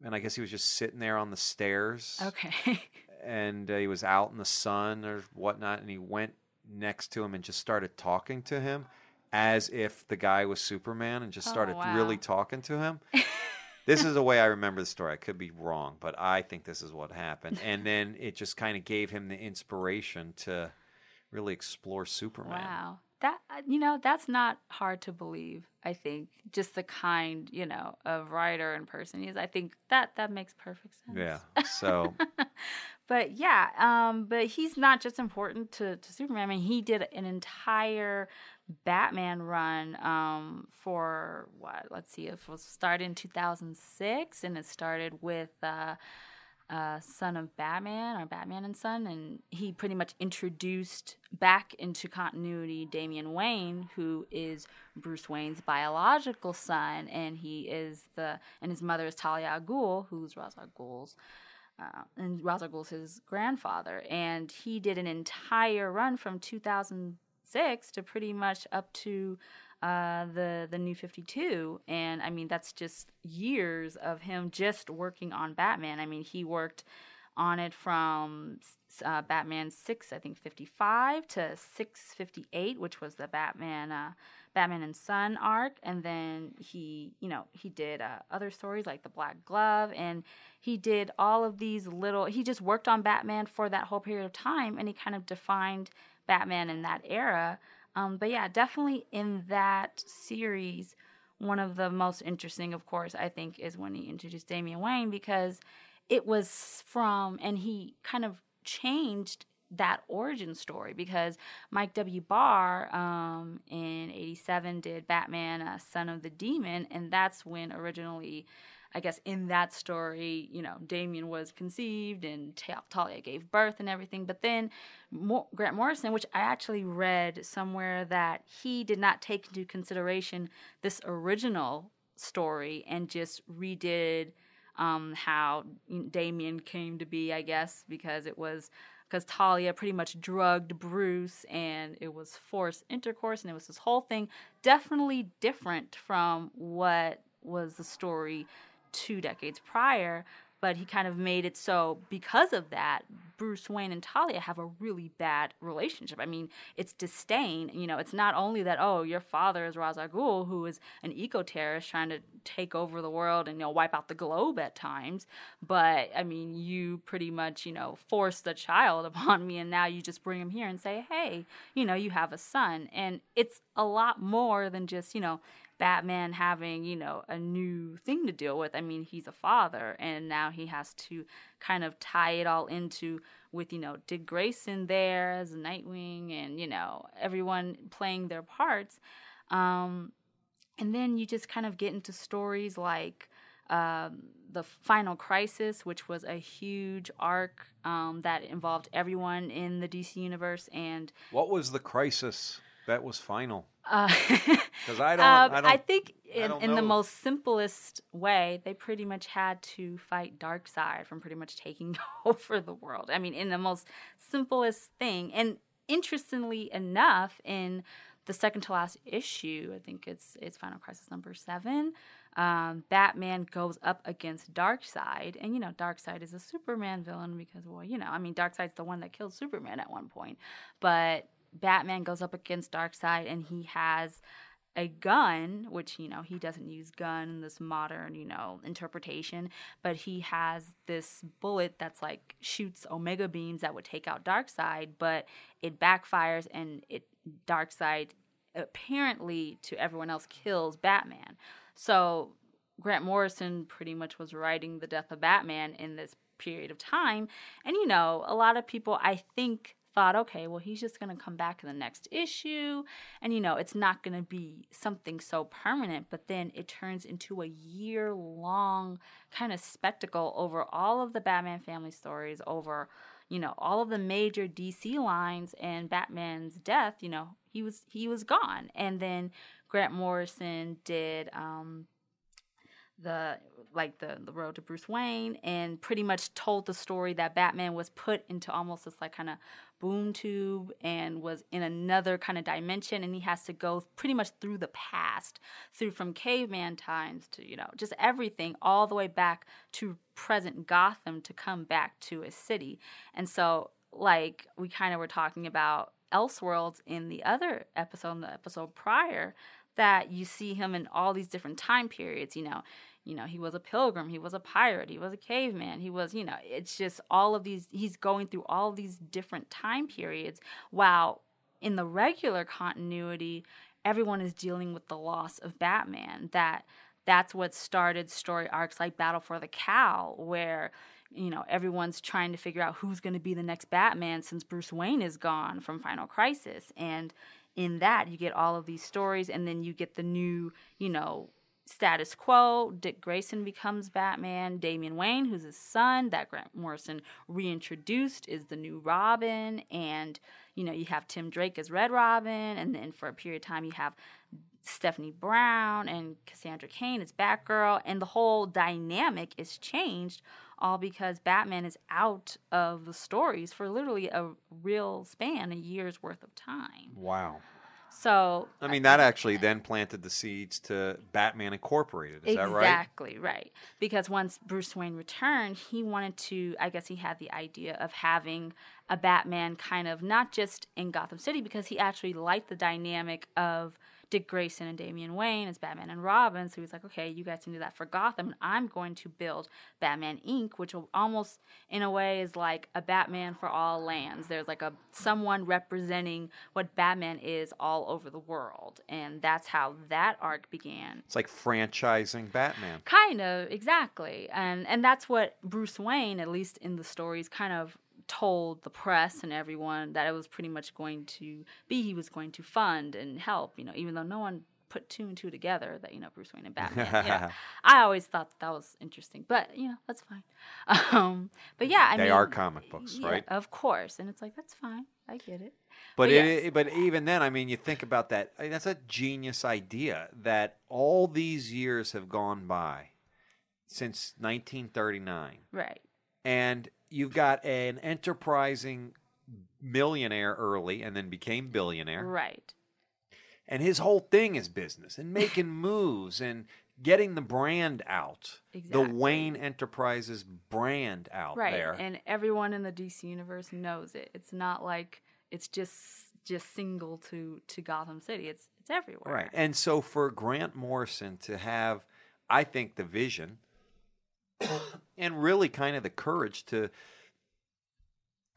Speaker 1: and I guess he was just sitting there on the stairs,
Speaker 2: okay
Speaker 1: and uh, he was out in the sun or whatnot, and he went next to him and just started talking to him as if the guy was Superman, and just
Speaker 2: Oh,
Speaker 1: started
Speaker 2: wow.
Speaker 1: really talking to him. this is the way I remember the story. I could be wrong, but I think this is what happened. And then it just kind of gave him the inspiration to really explore Superman.
Speaker 2: Wow. That uh, you know, that's not hard to believe. I think just the kind, you know, of writer and person he is. I think that that makes perfect sense.
Speaker 1: Yeah. So
Speaker 2: but yeah, um, but he's not just important to, to Superman. I mean, he did an entire Batman run um, for what? Let's see, it was started in 2006, and it started with uh, uh, Son of Batman or Batman and Son, and he pretty much introduced back into continuity Damian Wayne, who is Bruce Wayne's biological son, and he is the and his mother is Talia al Ghul, who's Ra's al Ghul's uh, and Ra's al Ghul's his grandfather, and he did an entire run from 2006 to pretty much up to uh, the the New 52, and I mean that's just years of him just working on Batman. I mean he worked on it from uh, Batman 6, I think 55 to 658, which was the Batman uh, Batman and Son arc, and then he, you know, he did uh, other stories like the Black Glove, and he did all of these little. He just worked on Batman for that whole period of time, and he kind of defined Batman in that era. Um, but yeah, definitely in that series one of the most interesting, of course, I think, is when he introduced Damian Wayne because it was from, and he kind of changed that origin story because Mike W. Barr um, in 87 did Batman, uh, Son of the Demon, and that's when originally. I guess in that story, you know, Damian was conceived and Talia gave birth and everything. But then Grant Morrison, which I actually read somewhere that he did not take into consideration this original story and just redid um, how Damian came to be, I guess, because it was because Talia pretty much drugged Bruce and it was forced intercourse and it was this whole thing definitely different from what was the story two decades prior but he kind of made it so because of that bruce wayne and talia have a really bad relationship. I mean it's disdain you know it's not only that oh your father is Ra's al Ghul who is an eco-terrorist trying to take over the world and you know wipe out the globe at times but i mean you pretty much you know forced the child upon me and now you just bring him here and say hey you know you have a son. And it's a lot more than just you know Batman having, you know, a new thing to deal with. I mean, he's a father, and now he has to kind of tie it all into with, you know, Dick Grayson there as Nightwing and, you know, everyone playing their parts. Um, and then you just kind of get into stories like um, the Final Crisis, which was a huge arc um, that involved everyone in the DC universe. And
Speaker 1: what was the crisis that was final?
Speaker 2: Because uh, I don't, um, I don't. I think in, I in the most simplest way, they pretty much had to fight Darkseid from pretty much taking over the world. I mean, in the most simplest thing. And interestingly enough, in the second to last issue, I think it's it's Final Crisis number seven. Um, Batman goes up against Darkseid, and you know Darkseid is a Superman villain because, well, you know, I mean Darkseid's the one that killed Superman at one point, but Batman goes up against Darkseid and he has a gun, which, you know, he doesn't use gun in this modern, you know, interpretation, but he has this bullet that's like shoots omega beams that would take out Darkseid, but it backfires and it Darkseid apparently to everyone else kills Batman. So Grant Morrison pretty much was writing the death of Batman in this period of time. And you know, a lot of people I think thought, okay, well, he's just going to come back in the next issue. And, you know, it's not going to be something so permanent. But then it turns into a year long kind of spectacle over all of the Batman family stories, over, you know, all of the major DC lines and Batman's death, you know, he was he was gone. And then Grant Morrison did um the like the the road to Bruce Wayne and pretty much told the story that Batman was put into almost this like kind of boom tube and was in another kind of dimension and he has to go pretty much through the past through from caveman times to you know just everything all the way back to present Gotham to come back to a city. And so like we kind of were talking about Elseworlds in the other episode in the episode prior that you see him in all these different time periods you know you know, he was a pilgrim, he was a pirate, he was a caveman, he was, you know, it's just all of these, he's going through all these different time periods while in the regular continuity, everyone is dealing with the loss of Batman. That that's what started story arcs like Battle for the Cowl, where you know everyone's trying to figure out who's going to be the next Batman since Bruce Wayne is gone from Final Crisis, and in that you get all of these stories, and then you get the new, you know, status quo. Dick Grayson becomes Batman. Damian Wayne, who's his son, that Grant Morrison reintroduced, is the new Robin. And, you know, you have Tim Drake as Red Robin. And then for a period of time, you have Stephanie Brown and Cassandra Cain as Batgirl. And the whole dynamic is changed all because Batman is out of the stories for literally a real span, a year's worth of time.
Speaker 1: Wow.
Speaker 2: So
Speaker 1: I mean that actually then planted the seeds to Batman Incorporated. Is
Speaker 2: exactly,
Speaker 1: that right?
Speaker 2: Exactly right. Because once Bruce Wayne returned, he wanted to. I guess he had the idea of having a Batman kind of not just in Gotham City because he actually liked the dynamic of Dick Grayson and Damian Wayne as Batman and Robin. So he's like, okay, you guys can do that for Gotham, and I'm going to build Batman Inc., which almost, in a way, is like a Batman for all lands. There's like a someone representing what Batman is all over the world, and that's how that arc began.
Speaker 1: It's like franchising Batman.
Speaker 2: Kind of, exactly. And and that's what Bruce Wayne, at least in the stories, kind of told the press and everyone that it was pretty much going to be he was going to fund and help, you know, even though no one put two and two together that, you know, Bruce Wayne and Batman. you know. I always thought that, that was interesting. But, you know, that's fine. Um, but yeah, I mean
Speaker 1: they
Speaker 2: mean
Speaker 1: are comic books,
Speaker 2: yeah,
Speaker 1: right?
Speaker 2: Of course. And it's like that's fine. I get it.
Speaker 1: But
Speaker 2: But
Speaker 1: it,
Speaker 2: yes.
Speaker 1: but even then, I mean, you think about that. I mean, that's a genius idea that all these years have gone by since 1939,
Speaker 2: Right.
Speaker 1: And you've got an enterprising millionaire early, and then became billionaire,
Speaker 2: Right.
Speaker 1: and his whole thing is business and making moves and getting the brand out,
Speaker 2: Exactly.
Speaker 1: the Wayne Enterprises brand out
Speaker 2: right
Speaker 1: there.
Speaker 2: and everyone in the dc universe knows it it's not like it's just just single to to gotham city it's it's everywhere
Speaker 1: Right. And so for Grant Morrison to have, I think, the vision and really kind of the courage to,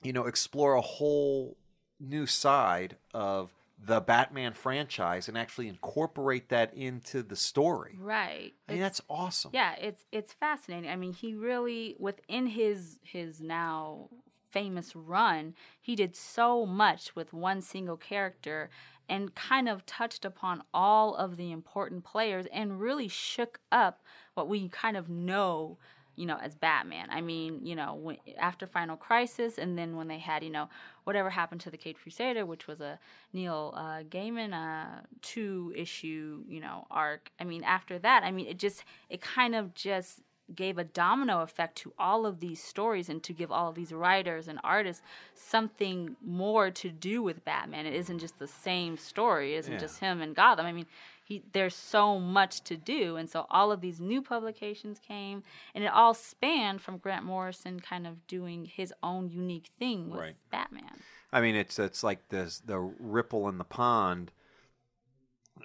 Speaker 1: you know, explore a whole new side of the Batman franchise and actually incorporate that into the story.
Speaker 2: right
Speaker 1: I mean,
Speaker 2: It's-
Speaker 1: that's awesome.
Speaker 2: yeah it's it's fascinating i mean he really within his his now famous run he did so much with one single character and kind of touched upon all of the important players and really shook up what we kind of know you know as batman i mean you know when, after final crisis and then when they had you know whatever happened to the Caped Crusader, which was a Neil uh, Gaiman uh, two issue, you know, arc. I mean, after that, I mean, it just it kind of just gave a domino effect to all of these stories and to give all of these writers and artists something more to do with Batman. It isn't just the same story. It isn't
Speaker 1: Yeah.
Speaker 2: just him and Gotham. I mean, he there's so much to do, and so all of these new publications came, and it all spanned from Grant Morrison kind of doing his own unique thing with
Speaker 1: Right.
Speaker 2: Batman.
Speaker 1: I mean, it's it's like this the ripple in the pond,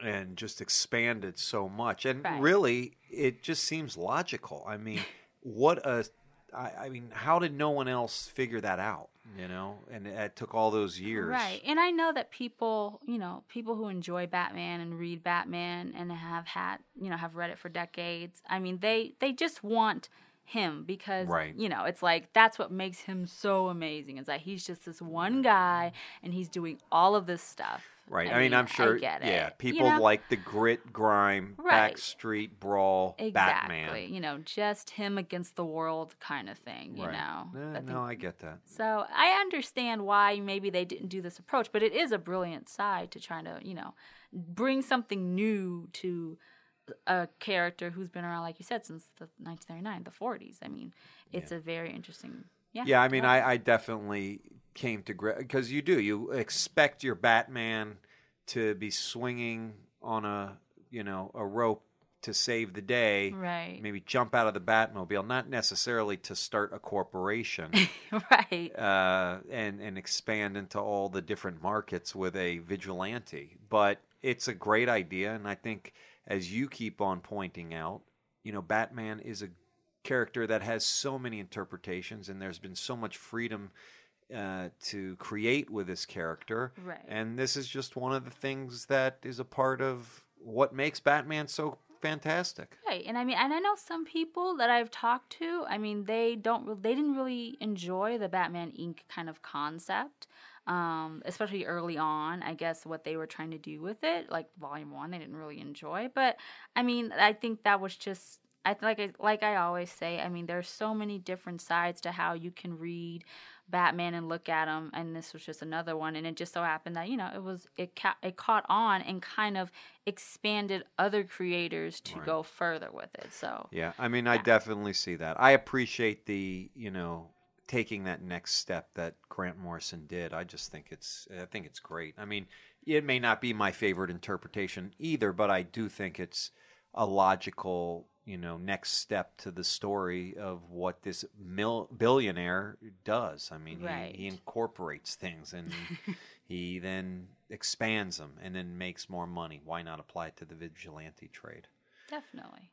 Speaker 1: and just expanded so much. And
Speaker 2: Right.
Speaker 1: really, it just seems logical. I mean, what a I, I mean, how did no one else figure that out? You know, and it took all those years.
Speaker 2: Right. And I know that people, you know, people who enjoy Batman and read Batman and have had, you know, have read it for decades. I mean, they they just want him because
Speaker 1: Right.
Speaker 2: you know, it's like that's what makes him so amazing. Is that he's just this one guy and he's doing all of this stuff.
Speaker 1: Right. I, mean, I'm sure. yeah,
Speaker 2: it, you
Speaker 1: people
Speaker 2: know?
Speaker 1: like the grit, grime,
Speaker 2: Right.
Speaker 1: backstreet brawl,
Speaker 2: exactly.
Speaker 1: Batman.
Speaker 2: You know, just him against the world kind of thing, you
Speaker 1: right.
Speaker 2: know.
Speaker 1: Eh,
Speaker 2: I think
Speaker 1: no, I get that.
Speaker 2: So I understand why maybe they didn't do this approach, but it is a brilliant side to trying to, you know, bring something new to a character who's been around, like you said, since the 1939, the 40s. I mean, it's a very interesting. Yeah.
Speaker 1: Yeah, I mean. I, I definitely came to grip because you do. You expect your Batman to be swinging on a you know a rope to save the day.
Speaker 2: Right.
Speaker 1: Maybe jump out of the Batmobile, not necessarily to start a corporation
Speaker 2: right.
Speaker 1: uh, and and expand into all the different markets with a vigilante. But it's a great idea, and I think as you keep on pointing out, you know, Batman is a character that has so many interpretations, and there's been so much freedom uh, to create with this character.
Speaker 2: Right.
Speaker 1: And this is just one of the things that is a part of what makes Batman so fantastic.
Speaker 2: Right, and I mean, and I know some people that I've talked to. I mean, they don't, they didn't really enjoy the Batman Inc. kind of concept, um, especially early on. I guess what they were trying to do with it, like Volume One, they didn't really enjoy. But I mean, I think that was just. I like I, like I always say. I mean, there's so many different sides to how you can read Batman and look at him, and this was just another one. And it just so happened that you know it was it ca- it caught on and kind of expanded other creators to
Speaker 1: Right.
Speaker 2: go further with it. So
Speaker 1: Yeah, I mean, I definitely see that. I appreciate the, you know, taking that next step that Grant Morrison did. I just think it's, I think it's great. I mean, it may not be my favorite interpretation either, but I do think it's a logical you know next step to the story of what this mil- billionaire does. I mean,
Speaker 2: Right.
Speaker 1: he, he incorporates things and he then expands them and then makes more money. Why not apply it to the vigilante trade?
Speaker 2: Definitely.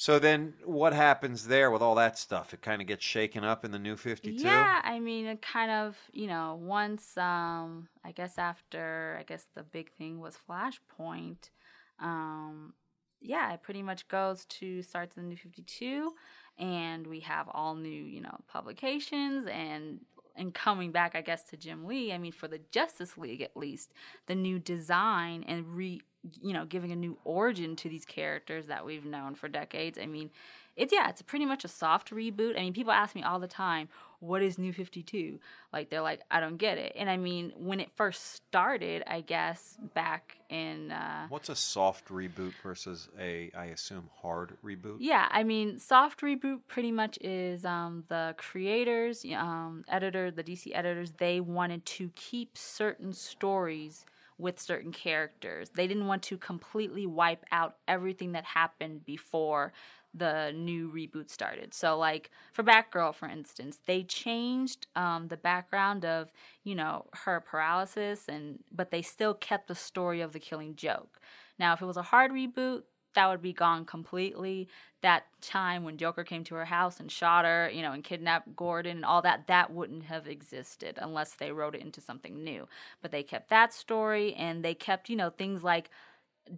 Speaker 1: So then, what happens there with all that stuff? It kind of gets shaken up in the new Fifty Two.
Speaker 2: Yeah, I mean, it kind of, you know, once, um, I guess after, I guess the big thing was Flashpoint. Um, yeah, it pretty much goes to starts in the New Fifty Two, and we have all new, you know, publications and and coming back, I guess, to Jim Lee. I mean, for the Justice League at least, the new design and re, you know, giving a new origin to these characters that we've known for decades. I mean, it's yeah, it's pretty much a soft reboot. I mean, people ask me all the time, "What is New Fifty Two? Like, they're like, "I don't get it." And I mean, when it first started, I guess back in uh,
Speaker 1: What's a soft reboot versus a, I assume, hard reboot?
Speaker 2: yeah, I mean, soft reboot pretty much is um, the creators, um, editor, the DC editors. They wanted to keep certain stories with certain characters. They didn't want to completely wipe out everything that happened before the new reboot started. So, like for Batgirl, for instance, they changed um, the background of you know her paralysis, and but they still kept the story of the Killing Joke. Now, if it was a hard reboot, that would be gone completely. That time when Joker came to her house and shot her, you know, and kidnapped Gordon and all that, that wouldn't have existed unless they wrote it into something new. But they kept that story and they kept, you know, things like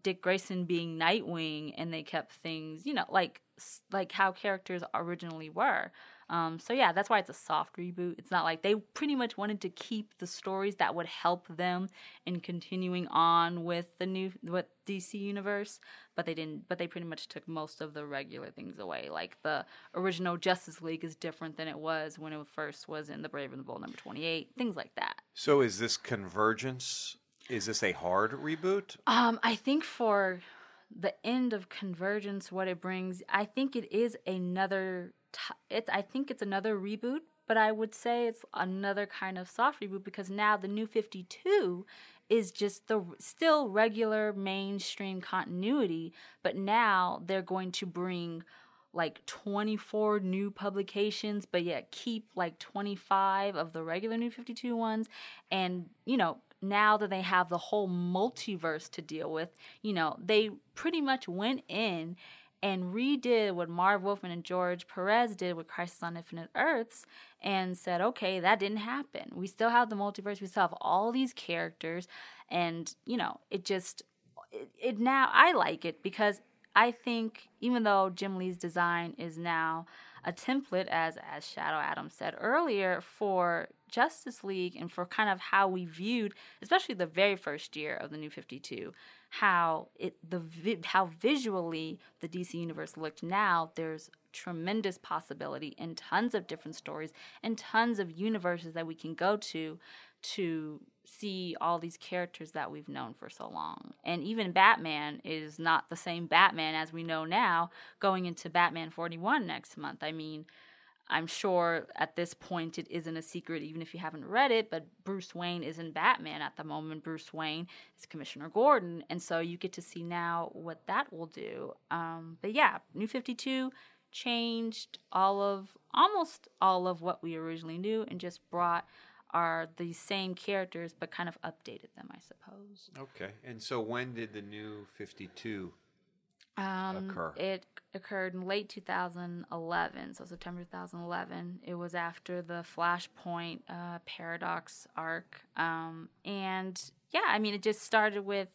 Speaker 2: Dick Grayson being Nightwing, and they kept things, you know, like like how characters originally were. Um, so yeah, that's why it's a soft reboot. It's not like they pretty much wanted to keep the stories that would help them in continuing on with the new with DC universe, but they didn't. But they pretty much took most of the regular things away. Like the original Justice League is different than it was when it first was in the Brave and the Bold number twenty eight. Things like that.
Speaker 1: So is this Convergence? Is this a hard reboot?
Speaker 2: Um, I think for the end of Convergence, what it brings, I think it is another. T- I think it's another reboot, but I would say it's another kind of soft reboot because now the new Fifty Two is just the still regular mainstream continuity, but now they're going to bring like 24 new publications, but yet keep like 25 of the regular New 52 ones. And, you know, now that they have the whole multiverse to deal with, you know, they pretty much went in and redid what Marv Wolfman and George Perez did with Crisis on Infinite Earths and said, okay, that didn't happen. We still have the multiverse, we still have all these characters, and, you know, it just, it, it now, I like it because I think even though Jim Lee's design is now a template, as as Shadow Adam said earlier, for Justice League and for kind of how we viewed, especially the very first year of the New Fifty Two, how it the how visually the DC universe looked. Now there's tremendous possibility and tons of different stories and tons of universes that we can go to to see all these characters that we've known for so long. And even Batman is not the same Batman as we know now going into Batman 41 next month. I mean, I'm sure at this point it isn't a secret, even if you haven't read it, but Bruce Wayne isn't Batman at the moment. Bruce Wayne is Commissioner Gordon. And so you get to see now what that will do. Um, but yeah, New 52 changed all of, almost all of what we originally knew and just brought are the same characters but kind of updated them, I suppose.
Speaker 1: Okay. And so when did the new 52
Speaker 2: Um,
Speaker 1: Occur.
Speaker 2: It occurred in late 2011, so September 2011. It was after the Flashpoint uh, Paradox arc, um, and yeah, I mean, it just started with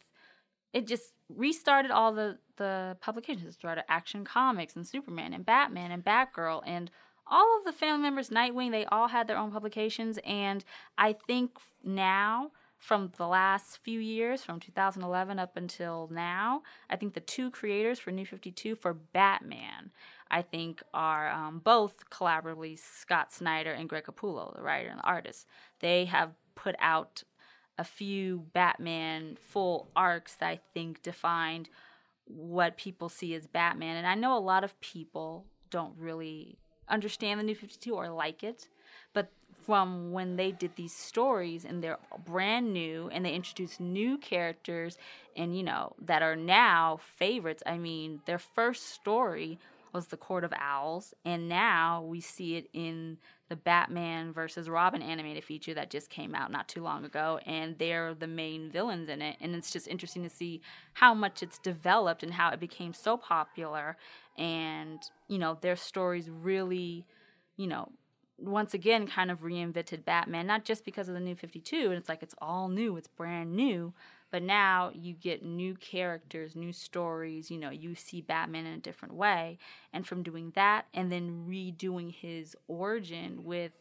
Speaker 2: it just restarted all the the publications. It started Action Comics and Superman and Batman and Batgirl and all of the family members, Nightwing. They all had their own publications, and I think now from the last few years, from 2011 up until now, I think the two creators for New 52 for Batman, I think, are um, both collaboratively Scott Snyder and Greg Capullo, the writer and the artist. They have put out a few Batman full arcs that I think defined what people see as Batman. And I know a lot of people don't really understand the New 52 or like it, from when they did these stories and they're brand new and they introduced new characters and you know that are now favorites. I mean, their first story was the Court of Owls, and now we see it in the Batman versus Robin animated feature that just came out not too long ago, and they're the main villains in it. And it's just interesting to see how much it's developed and how it became so popular, and you know their stories really, you know, once again kind of reinvented Batman, not just because of the new 52, and it's like it's all new, it's brand new, but now you get new characters, new stories, you know, you see Batman in a different way. And from doing that and then redoing his origin with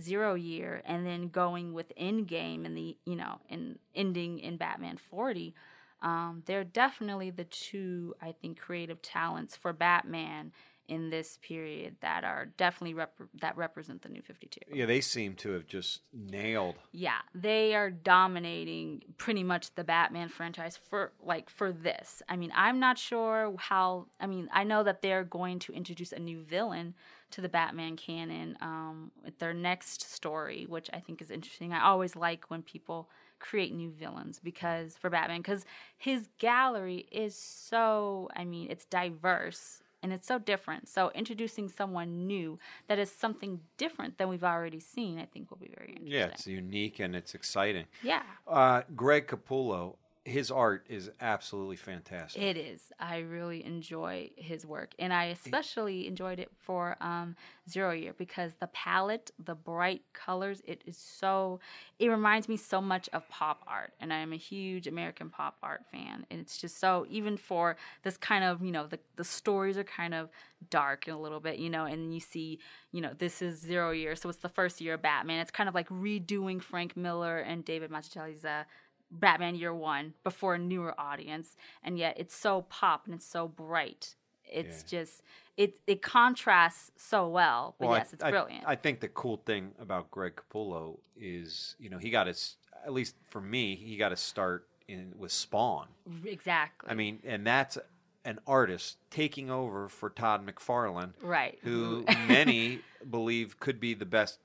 Speaker 2: Zero Year and then going with Endgame and the, you know, and ending in Batman 40, um, they're definitely the two, I think, creative talents for Batman in this period that are definitely rep- that represent the new 52.
Speaker 1: Yeah, they seem to have just nailed.
Speaker 2: Yeah, they are dominating pretty much the Batman franchise for like for this. I mean, I'm not sure how I mean, I know that they're going to introduce a new villain to the Batman canon um, with their next story, which I think is interesting. I always like when people create new villains because for Batman because his gallery is so I mean, it's diverse and it's so different. So introducing someone new that is something different than we've already seen, I think will be very interesting.
Speaker 1: Yeah, it's unique and it's exciting.
Speaker 2: Yeah.
Speaker 1: Uh, Greg Capullo, his art is absolutely fantastic.
Speaker 2: It is. I really enjoy his work, and I especially enjoyed it for um, Zero Year because the palette, the bright colors, it is so. It reminds me so much of pop art, and I am a huge American pop art fan, and it's just so. Even for this kind of, you know, the the stories are kind of dark and a little bit, you know, and you see, you know, this is Zero Year, so it's the first year of Batman. It's kind of like redoing Frank Miller and David Mazzucchelli's uh, Batman Year One before a newer audience, and yet it's so pop and it's so bright. It's
Speaker 1: Yeah.
Speaker 2: just it it contrasts so well. But
Speaker 1: Well, I-
Speaker 2: yes, it's
Speaker 1: I,
Speaker 2: brilliant.
Speaker 1: I think the cool thing about Greg Capullo is, you know, he got his, at least for me, he got to start in with Spawn.
Speaker 2: exactly.
Speaker 1: I mean, and that's an artist taking over for Todd McFarlane,
Speaker 2: right.
Speaker 1: who many believe could be the best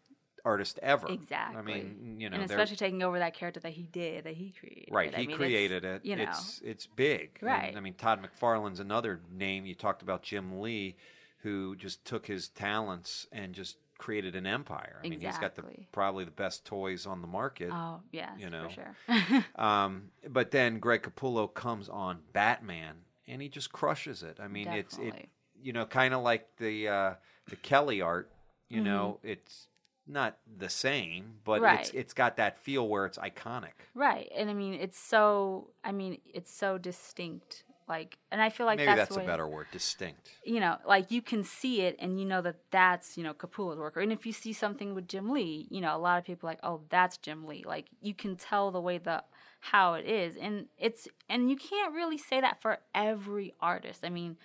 Speaker 1: artist ever.
Speaker 2: Exactly.
Speaker 1: I mean, you know,
Speaker 2: and especially taking over that character that he did, that he created.
Speaker 1: Right,
Speaker 2: I
Speaker 1: he
Speaker 2: mean,
Speaker 1: created it.
Speaker 2: You know,
Speaker 1: It's it's big. And,
Speaker 2: Right.
Speaker 1: I mean, Todd McFarlane's another name. You talked about Jim Lee, who just took his talents and just created an empire. I mean, he's got the probably the best toys on the market.
Speaker 2: oh yes,
Speaker 1: you know.
Speaker 2: for sure.
Speaker 1: Um, but then Greg Capullo comes on Batman, and he just crushes it. I mean, it's it, you know, kind of like the uh, the Kelly art. You know, it's not the same, but it's
Speaker 2: Mm-hmm.
Speaker 1: It's got that feel where it's iconic.
Speaker 2: right, and I mean, it's so. I mean, it's so distinct. Like, and I feel like
Speaker 1: Maybe
Speaker 2: that's,
Speaker 1: that's, a better word, distinct.
Speaker 2: you know, like you can see it and you know that that's, you know, Capullo's work. And if you see something with Jim Lee, you know, a lot of people are like, oh, that's Jim Lee. Like you can tell the way the how it is. And it's and you can't really say that for every artist. I mean,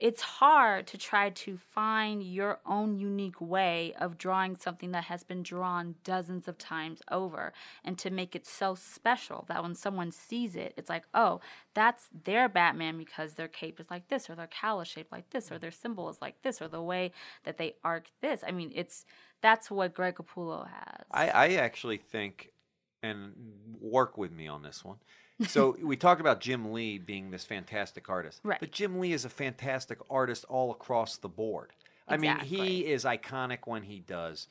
Speaker 2: it's hard to try to find your own unique way of drawing something that has been drawn dozens of times over and to make it so special that when someone sees it, it's like, oh, that's their Batman because their cape is like this, or their cowl is shaped like this, or mm. their symbol is like this, or the way that they arc this. I mean, it's that's what Greg Capullo has.
Speaker 1: I, I actually think, and work with me on this one. So we talked about Jim Lee being this fantastic artist,
Speaker 2: Right.
Speaker 1: But Jim Lee is a fantastic artist all across the board. I mean, he is iconic when he does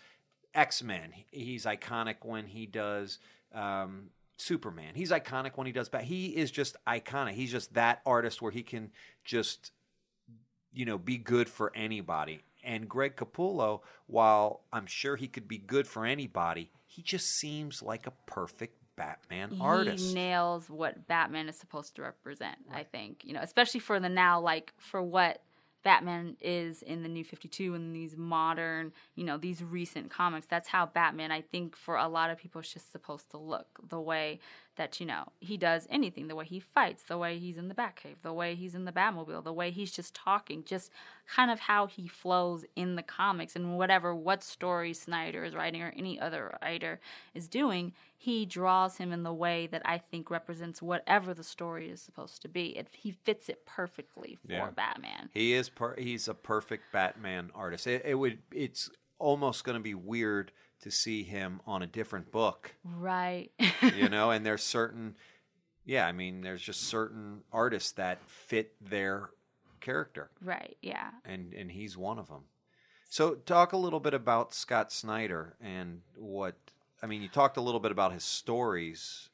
Speaker 1: X Men. He's iconic when he does um, Superman. He's iconic when he does. Bat. He is just iconic. He's just that artist where he can just you know, be good for anybody. And Greg Capullo, while I'm sure he could be good for anybody, he just seems like a perfect Batman
Speaker 2: he
Speaker 1: artist.
Speaker 2: nails what Batman is supposed to represent. I think you know, especially for the now, like for what Batman is in the New Fifty Two and these modern, you know, these recent comics. That's how Batman, I think, for a lot of people, is just supposed to look. The way that you know he does anything, the way he fights, the way he's in the Batcave, the way he's in the Batmobile, the way he's just talking, just kind of how he flows in the comics and whatever what story Snyder is writing or any other writer is doing, he draws him in the way that I think represents whatever the story is supposed to be. It, he fits it perfectly for
Speaker 1: Yeah.
Speaker 2: Batman.
Speaker 1: He is per- he's a perfect Batman artist. It, it would it's almost going to be weird to see him on a different book,
Speaker 2: Right.
Speaker 1: you know, and there's certain yeah, I mean, there's just certain artists that fit their character
Speaker 2: right. Yeah.
Speaker 1: and and he's one of them. So talk a little bit about Scott Snyder and what I mean. You talked a little bit about his stories,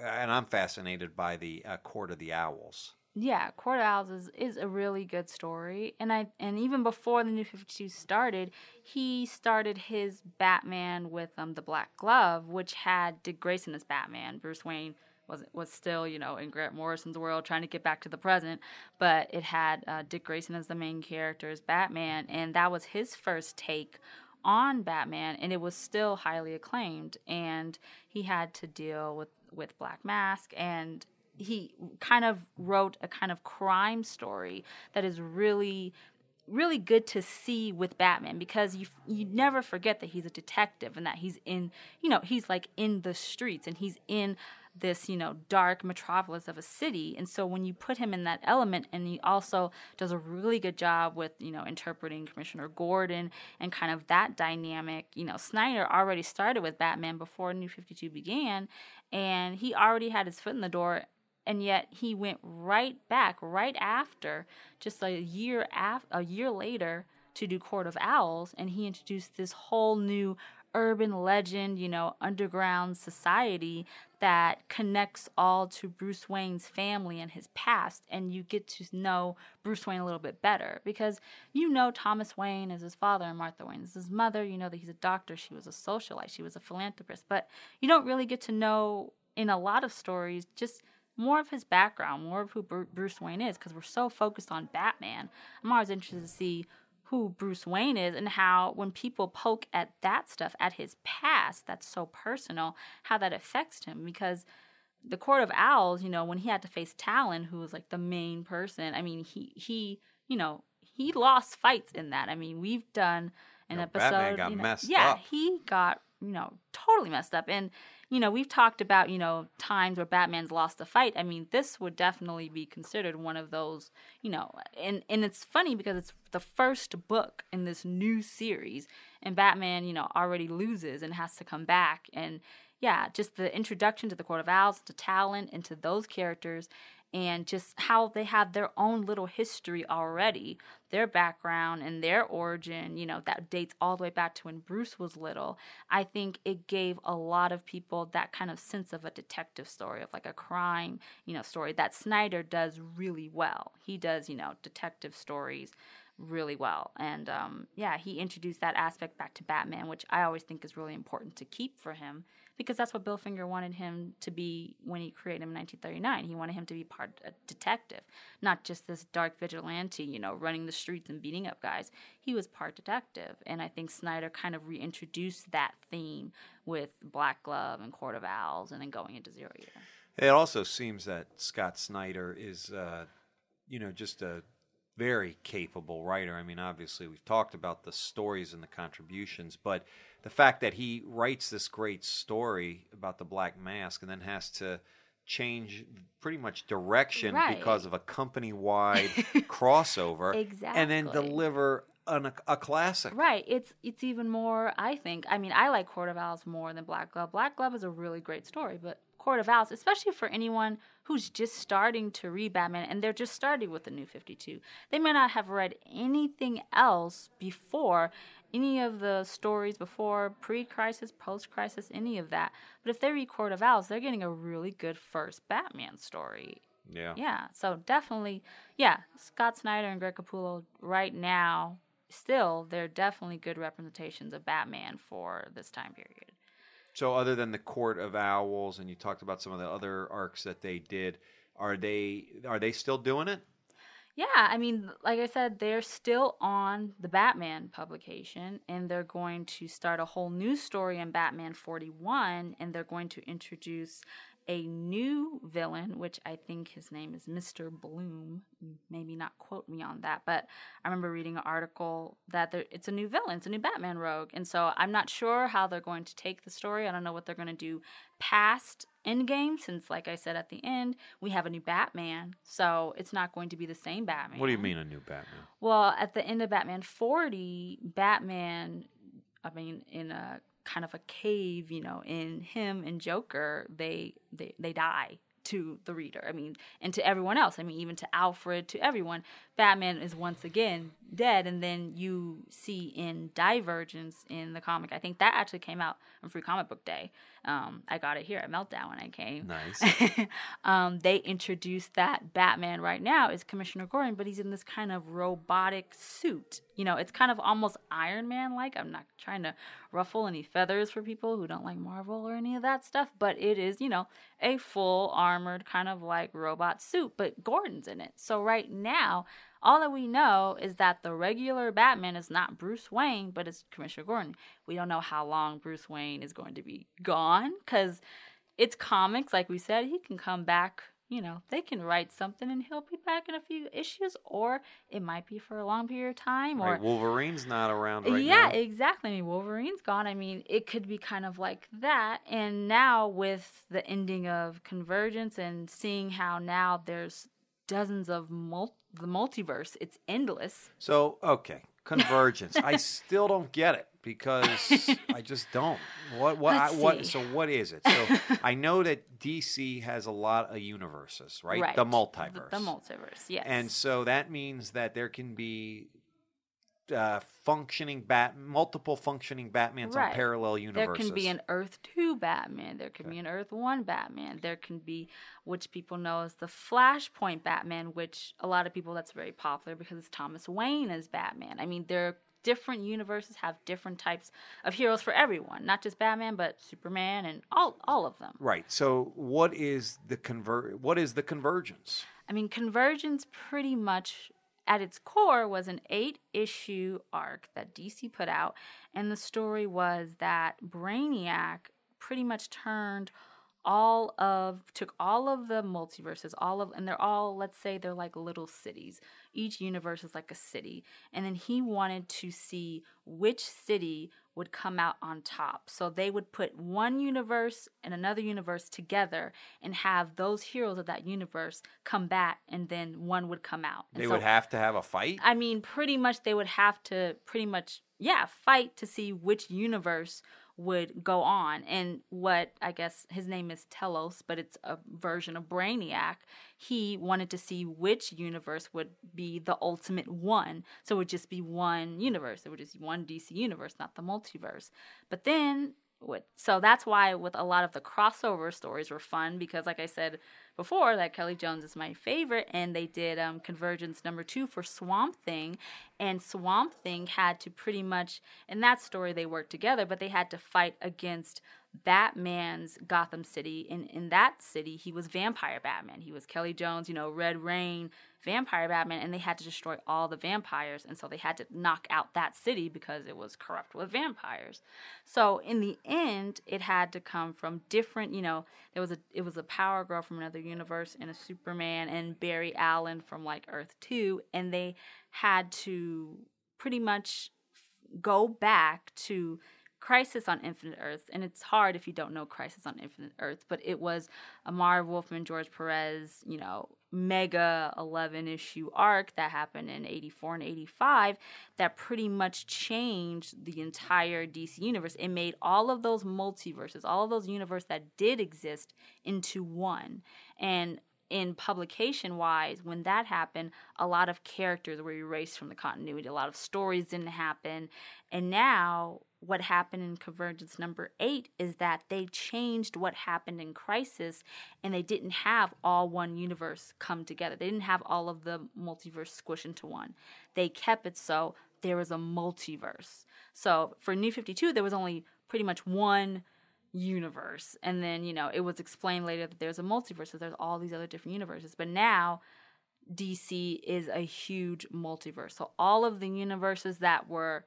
Speaker 1: and I'm fascinated by the uh, Court of the Owls.
Speaker 2: Yeah, Court of Owls is, is a really good story, and I and even before the New Fifty Two started, he started his Batman with um the Black Glove, which had Dick Grayson as Batman. Bruce Wayne was was still you know in Grant Morrison's world trying to get back to the present, but it had uh, Dick Grayson as the main character as Batman, and that was his first take on Batman, and it was still highly acclaimed. And he had to deal with with Black Mask, and he kind of wrote a kind of crime story that is really really good to see with Batman because you you never forget that he's a detective and that he's in you know he's like in the streets and he's in this you know dark metropolis of a city. And so when you put him in that element and he also does a really good job with you know interpreting commissioner gordon and kind of that dynamic you know snyder already started with batman before new 52 began and he already had his foot in the door and yet he went right back right after just a year af- a year later to do court of owls and he introduced this whole new urban legend you know underground society that connects all to Bruce Wayne's family and his past and you get to know Bruce Wayne a little bit better because you know Thomas Wayne is his father and Martha Wayne is his mother. You know that he's a doctor. She was a socialite. She was a philanthropist. But you don't really get to know in a lot of stories just more of his background, more of who Bruce Wayne is, because we're so focused on Batman. I'm always interested to see who Bruce Wayne is and how, when people poke at that stuff, at his past, that's so personal, how that affects him. Because the Court of Owls, you know, when he had to face Talon, who was like the main person, I mean, he, he, you know, he lost fights in that. I mean, we've done an
Speaker 1: You know,
Speaker 2: episode.
Speaker 1: Batman got
Speaker 2: you know-
Speaker 1: messed
Speaker 2: yeah,
Speaker 1: up.
Speaker 2: he got, you know, totally messed up. And you know, we've talked about, you know, times where Batman's lost a fight. I mean, this would definitely be considered one of those, you know, and and it's funny because it's the first book in this new series and Batman, you know, already loses and has to come back and yeah, just the introduction to the Court of Owls, to Talon, and to those characters, and just how they have their own little history already, their background and their origin, you know, that dates all the way back to when Bruce was little. I think it gave a lot of people that kind of sense of a detective story, of like a crime, you know, story that Snyder does really well. He does, you know, detective stories really well. And um, yeah, he introduced that aspect back to Batman, which I always think is really important to keep for him because that's what Bill Finger wanted him to be when he created him in 1939. He wanted him to be part a detective, not just this dark vigilante, you know, running the streets and beating up guys. He was part detective, and I think Snyder kind of reintroduced that theme with Black Glove and Court of Owls, and then going into Zero Year.
Speaker 1: It also seems that Scott Snyder is, uh, you know, just a very capable writer. I mean, obviously, we've talked about the stories and the contributions, but the fact that he writes this great story about the Black Mask and then has to change pretty much direction
Speaker 2: Right.
Speaker 1: because of a company wide crossover exactly. and then deliver an, a classic.
Speaker 2: Right. It's it's even more. I think. I mean, I like Court of Owls more than Black Glove. Black Glove is a really great story, but Court of Owls, especially for anyone who's just starting to read Batman and they're just starting with the New Fifty Two, they may not have read anything else before. Any of the stories before, pre crisis, post crisis, any of that. But if they read Court of Owls, they're getting a really good first Batman story.
Speaker 1: Yeah.
Speaker 2: Yeah, so definitely, yeah, Scott Snyder and Greg Capullo right now, still, they're definitely good representations of Batman for this time period.
Speaker 1: So, other than the Court of Owls, and you talked about some of the other arcs that they did, are they are they still doing it?
Speaker 2: Yeah, I mean, like I said, they're still on the Batman publication, and they're going to start a whole new story in Batman 41, and they're going to introduce a new villain, which I think his name is Mr. Bloom. Maybe not quote me on that, but I remember reading an article that there, it's a new villain, it's a new Batman rogue, and so I'm not sure how they're going to take the story. I don't know what they're going to do past Endgame, since, like I said at the end, we have a new Batman, so it's not going to be the same Batman.
Speaker 1: What do you mean a new Batman?
Speaker 2: Well, at the end of Batman 40, Batman I mean, in a kind of a cave, you know, in him and Joker, they they they die to the reader. I mean, and to everyone else. I mean, even to Alfred, to everyone. Batman is once again dead, and then you see in Divergence in the comic. I think that actually came out on Free Comic Book Day. Um, I got it here at Meltdown when I came.
Speaker 1: Nice.
Speaker 2: um, they introduced that Batman right now is Commissioner Gordon, but he's in this kind of robotic suit. You know, it's kind of almost Iron Man like. I'm not trying to ruffle any feathers for people who don't like Marvel or any of that stuff, but it is, you know, a full armored kind of like robot suit, but Gordon's in it. So right now, all that we know is that the regular Batman is not Bruce Wayne, but it's Commissioner Gordon. We don't know how long Bruce Wayne is going to be gone because it's comics. Like we said, he can come back. You know, they can write something and he'll be back in a few issues, or it might be for a long period of time. Or
Speaker 1: right, Wolverine's not around right
Speaker 2: yeah,
Speaker 1: now.
Speaker 2: exactly. I mean, Wolverine's gone. I mean, it could be kind of like that. And now with the ending of Convergence and seeing how now there's dozens of mul- the multiverse, it's endless.
Speaker 1: So, okay, convergence. I still don't get it because I just don't. What what I, what so what is it? So I know that DC has a lot of universes, right? The multiverse.
Speaker 2: The, the multiverse, yes.
Speaker 1: And so that means that there can be uh, functioning bat multiple functioning Batmans
Speaker 2: Right.
Speaker 1: on parallel universes.
Speaker 2: there can be an Earth 2 Batman. There can be an Earth 1 Batman. There can be, which people know as the Flashpoint Batman, which a lot of people, that's very popular because it's Thomas Wayne as Batman. I mean, there are different universes have different types of heroes for everyone, not just Batman, but Superman and all, all of them.
Speaker 1: right. So what is the conver- what is the convergence?
Speaker 2: I mean, Convergence pretty much at its core was an eight issue arc that DC put out. And the story was that Brainiac pretty much turned all of took all of the multiverses all of and they're all let's say they're like little cities each universe is like a city and then he wanted to see which city would come out on top so they would put one universe and another universe together and have those heroes of that universe come back and then one would come out And
Speaker 1: They
Speaker 2: so-
Speaker 1: would have to have a fight.
Speaker 2: I mean, pretty much they would have to pretty much, yeah, fight to see which universe would go on. And what I guess his name is Telos, but it's a version of Brainiac. He wanted to see which universe would be the ultimate one. So it would just be one universe. It would just be one DC universe, not the multiverse. But then so that's why with a lot of the crossover stories were fun because like I said before that Kelly Jones is my favorite and they did um Convergence number 2 for Swamp Thing. And Swamp Thing had to pretty much in that story they worked together but they had to fight against Batman's Gotham City. In in that city, he was Vampire Batman. He was Kelly Jones, you know, Red Rain, Vampire Batman, and they had to destroy all the vampires, and so they had to knock out that city because it was corrupt with vampires. So in the end, it had to come from different, you know, there was a it was a Power Girl from another universe and a Superman and Barry Allen from like Earth 2 and they had to pretty much go back to Crisis on Infinite Earth, and it's hard if you don't know Crisis on Infinite Earth, but it was a Marv Wolfman, George Perez, you know, mega 11 issue arc that happened in 84 and 85 that pretty much changed the entire DC universe. It made all of those multiverses, all of those universes that did exist into one. And in publication wise, when that happened, a lot of characters were erased from the continuity. A lot of stories didn't happen. And now, what happened in Convergence number eight is that they changed what happened in Crisis and they didn't have all one universe come together. They didn't have all of the multiverse squish into one. They kept it so there was a multiverse. So for New 52, there was only pretty much one universe. And then, you know, it was explained later that there's a multiverse, so there's all these other different universes. But now DC is a huge multiverse. So all of the universes that were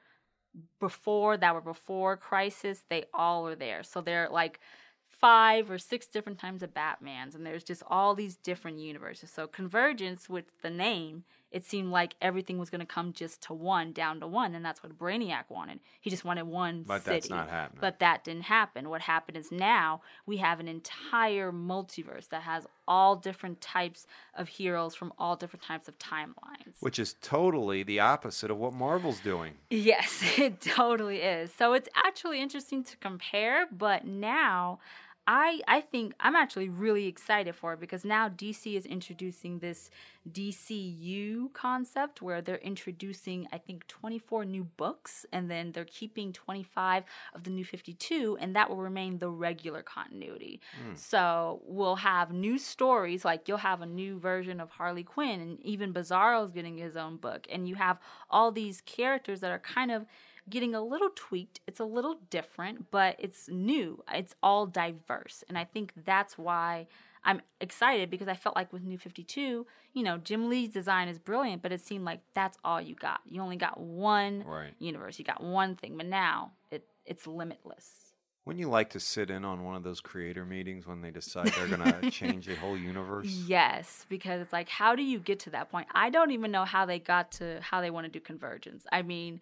Speaker 2: before that were before Crisis, they all are there. So they're like five or six different times of Batmans, and there's just all these different universes. So Convergence, with the name, it seemed like everything was going to come just to one, down to one, and that's what Brainiac wanted. He just wanted one
Speaker 1: But
Speaker 2: city.
Speaker 1: that's not happening.
Speaker 2: But that didn't happen. What happened is now we have an entire multiverse that has all different types of heroes from all different types of timelines.
Speaker 1: Which is totally the opposite of what Marvel's doing.
Speaker 2: Yes, it totally is. So it's actually interesting to compare, but now I I think I'm actually really excited for it because now DC is introducing this DCU concept where they're introducing I think 24 new books and then they're keeping 25 of the new 52 and that will remain the regular continuity. Hmm. So we'll have new stories like you'll have a new version of Harley Quinn and even Bizarro's getting his own book and you have all these characters that are kind of getting a little tweaked. It's a little different, but it's new. It's all diverse. And I think that's why I'm excited because I felt like with New 52, you know, Jim Lee's design is brilliant, but it seemed like that's all you got. You only got one
Speaker 1: Right.
Speaker 2: universe. You got one thing, but now it it's limitless.
Speaker 1: Wouldn't you like to sit in on one of those creator meetings when they decide they're going to change the whole universe?
Speaker 2: Yes, because it's like, how do you get to that point? I don't even know how they got to how they want to do convergence. I mean,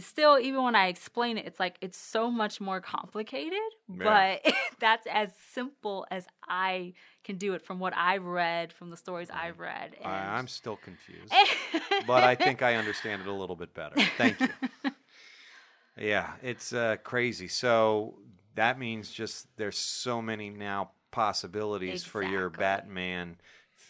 Speaker 2: still, even when I explain it, it's like it's so much more complicated,
Speaker 1: Yeah.
Speaker 2: but that's as simple as I can do it from what I've read, from the stories I've read. And
Speaker 1: I, I'm still confused, but I think I understand it a little bit better. Thank you. Yeah, it's uh, crazy. So that means just there's so many now possibilities for your Batman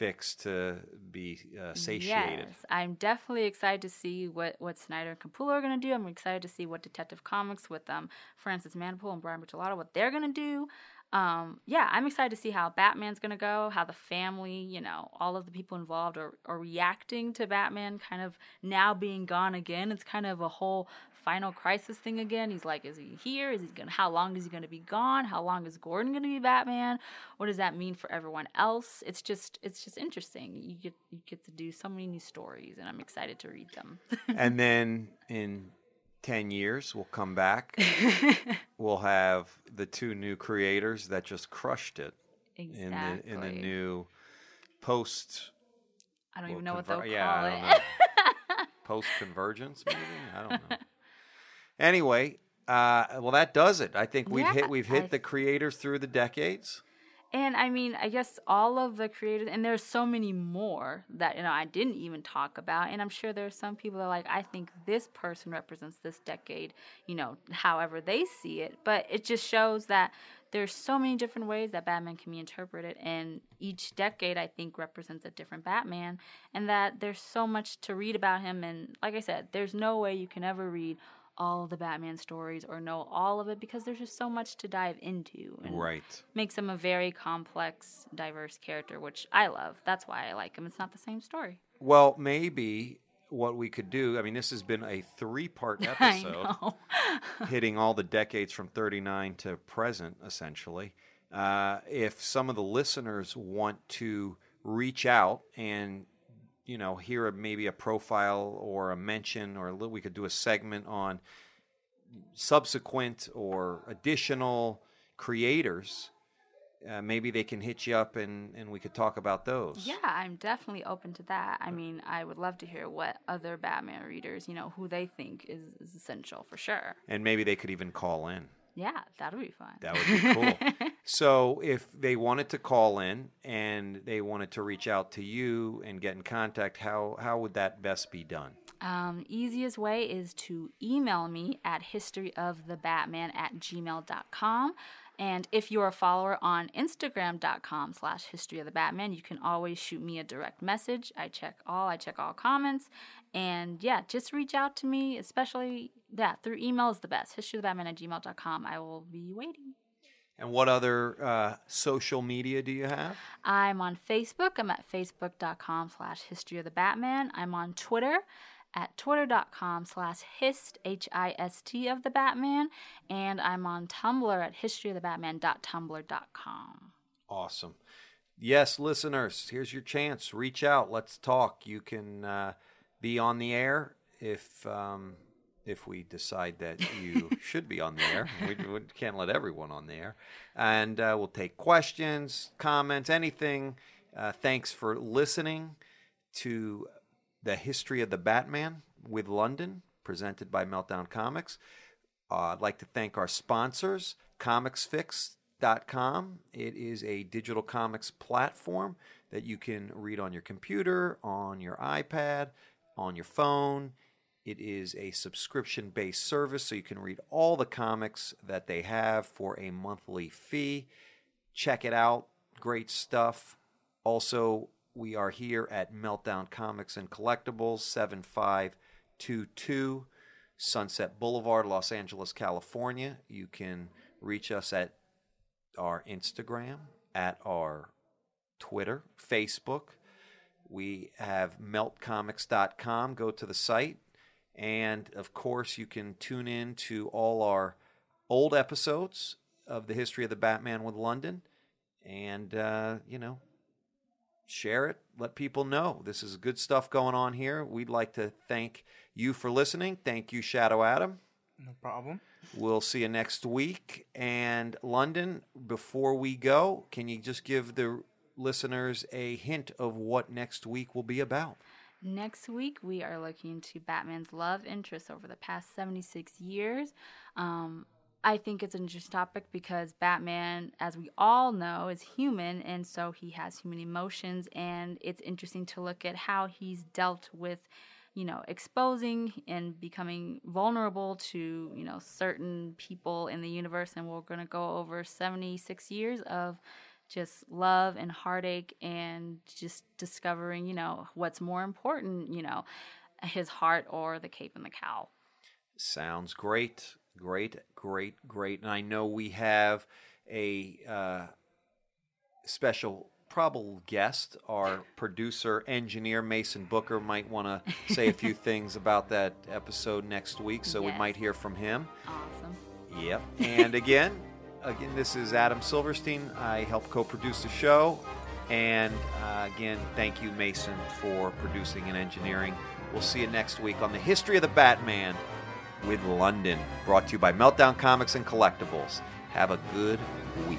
Speaker 1: fix to be uh, satiated.
Speaker 2: Yes, I'm definitely excited to see what, what Snyder and Capullo are going to do. I'm excited to see what Detective Comics with um, Francis Manapul and Brian Buccellato, what they're going to do. Um, yeah, I'm excited to see how Batman's going to go, how the family, you know, all of the people involved are, are reacting to Batman kind of now being gone again. It's kind of a whole final crisis thing again. He's like, is he here? Is he going to, how long is he going to be gone? How long is Gordon going to be Batman? What does that mean for everyone else? It's just, it's just interesting. You get, you get to do so many new stories and I'm excited to read them.
Speaker 1: and then in 10 years, we'll come back. we'll have the two new creators that just crushed it
Speaker 2: exactly.
Speaker 1: in the in the new post
Speaker 2: I don't
Speaker 1: well,
Speaker 2: even know what
Speaker 1: conver-
Speaker 2: they'll
Speaker 1: yeah,
Speaker 2: call it.
Speaker 1: post convergence maybe i don't know anyway uh, well that does it i think we've
Speaker 2: Yeah,
Speaker 1: hit we've hit
Speaker 2: I-
Speaker 1: the creators through the decades
Speaker 2: And I mean, I guess all of the creators, and there's so many more that you know I didn't even talk about. And I'm sure there's some people that are like, I think this person represents this decade, you know, however they see it. But it just shows that there's so many different ways that Batman can be interpreted, and each decade I think represents a different Batman, and that there's so much to read about him. And like I said, there's no way you can ever read all of the Batman stories or know all of it because there's just so much to dive into. And
Speaker 1: right
Speaker 2: makes him a very complex, diverse character, which I love. That's why I like him. It's not the same story.
Speaker 1: well maybe what we could do i mean this has been a three part
Speaker 2: I
Speaker 1: episode hitting all the decades from 39 to present, essentially. Uh, if some of the listeners want to reach out and you know hear a, maybe a profile or a mention, or a li- we could do a segment on subsequent or additional creators. Uh, maybe they can hit you up and, and we could talk about those.
Speaker 2: yeah, I'm definitely open to that. I mean, I would love to hear what other Batman readers, you know, who they think is, is essential for sure.
Speaker 1: And maybe they could even call in.
Speaker 2: Yeah, that'll be fun.
Speaker 1: That would be cool. so, if they wanted to call in and they wanted to reach out to you and get in contact, how how would that best be done?
Speaker 2: Um, easiest way is to email me at historyofthebatman at gmail.com. And if you're a follower on Instagram.com slash history of the Batman, you can always shoot me a direct message. I check all, I check all comments. And yeah, just reach out to me, especially that through email is the best. Historyofthebatman at gmail.com. I will be waiting.
Speaker 1: And what other uh, social media do you have?
Speaker 2: I'm on Facebook. I'm at facebook.com slash history of the Batman. I'm on Twitter at twitter.com slash hist, H-I-S-T of the Batman. And I'm on Tumblr at historyofthebatman.tumblr.com.
Speaker 1: Awesome. Yes, listeners, here's your chance. Reach out. Let's talk. You can uh, be on the air if um, if we decide that you should be on the air. We, we can't let everyone on the air. And uh, we'll take questions, comments, anything. Uh, thanks for listening to The History of the Batman with Londyn, presented by Meltdown Comics. Uh, I'd like to thank our sponsors, ComicsFix.com. It is a digital comics platform that you can read on your computer, on your iPad, on your phone. It is a subscription based service, so you can read all the comics that they have for a monthly fee. Check it out. Great stuff. Also, we are here at Meltdown Comics and Collectibles, 7522 Sunset Boulevard, Los Angeles, California. You can reach us at our Instagram, at our Twitter, Facebook. We have meltcomics.com. Go to the site. And of course, you can tune in to all our old episodes of the history of the Batman with Londyn. And, uh, you know, share it. Let people know. This is good stuff going on here. We'd like to thank you for listening. Thank you, Shadow Adam.
Speaker 3: No problem.
Speaker 1: We'll see you next week. And Londyn, before we go, can you just give the listeners a hint of what next week will be about?
Speaker 2: Next week, we are looking into Batman's love interest over the past 76 years. Um, I think it's an interesting topic because Batman, as we all know, is human, and so he has human emotions, and it's interesting to look at how he's dealt with, you know, exposing and becoming vulnerable to, you know, certain people in the universe, and we're going to go over 76 years of just love and heartache and just discovering, you know, what's more important, you know, his heart or the cape and the cowl.
Speaker 1: Sounds great. Great, great, great. And I know we have a uh, special probable guest. Our producer, engineer, Mason Booker, might want to say a few things about that episode next week, so we might hear from him.
Speaker 2: Awesome.
Speaker 1: Yep. And again, again, this is Adam Silverstein. I help co-produce the show, and uh, again, thank you, Mason, for producing and engineering. We'll see you next week on the history of the Batman with Londyn, brought to you by Meltdown Comics and Collectibles. Have a good week.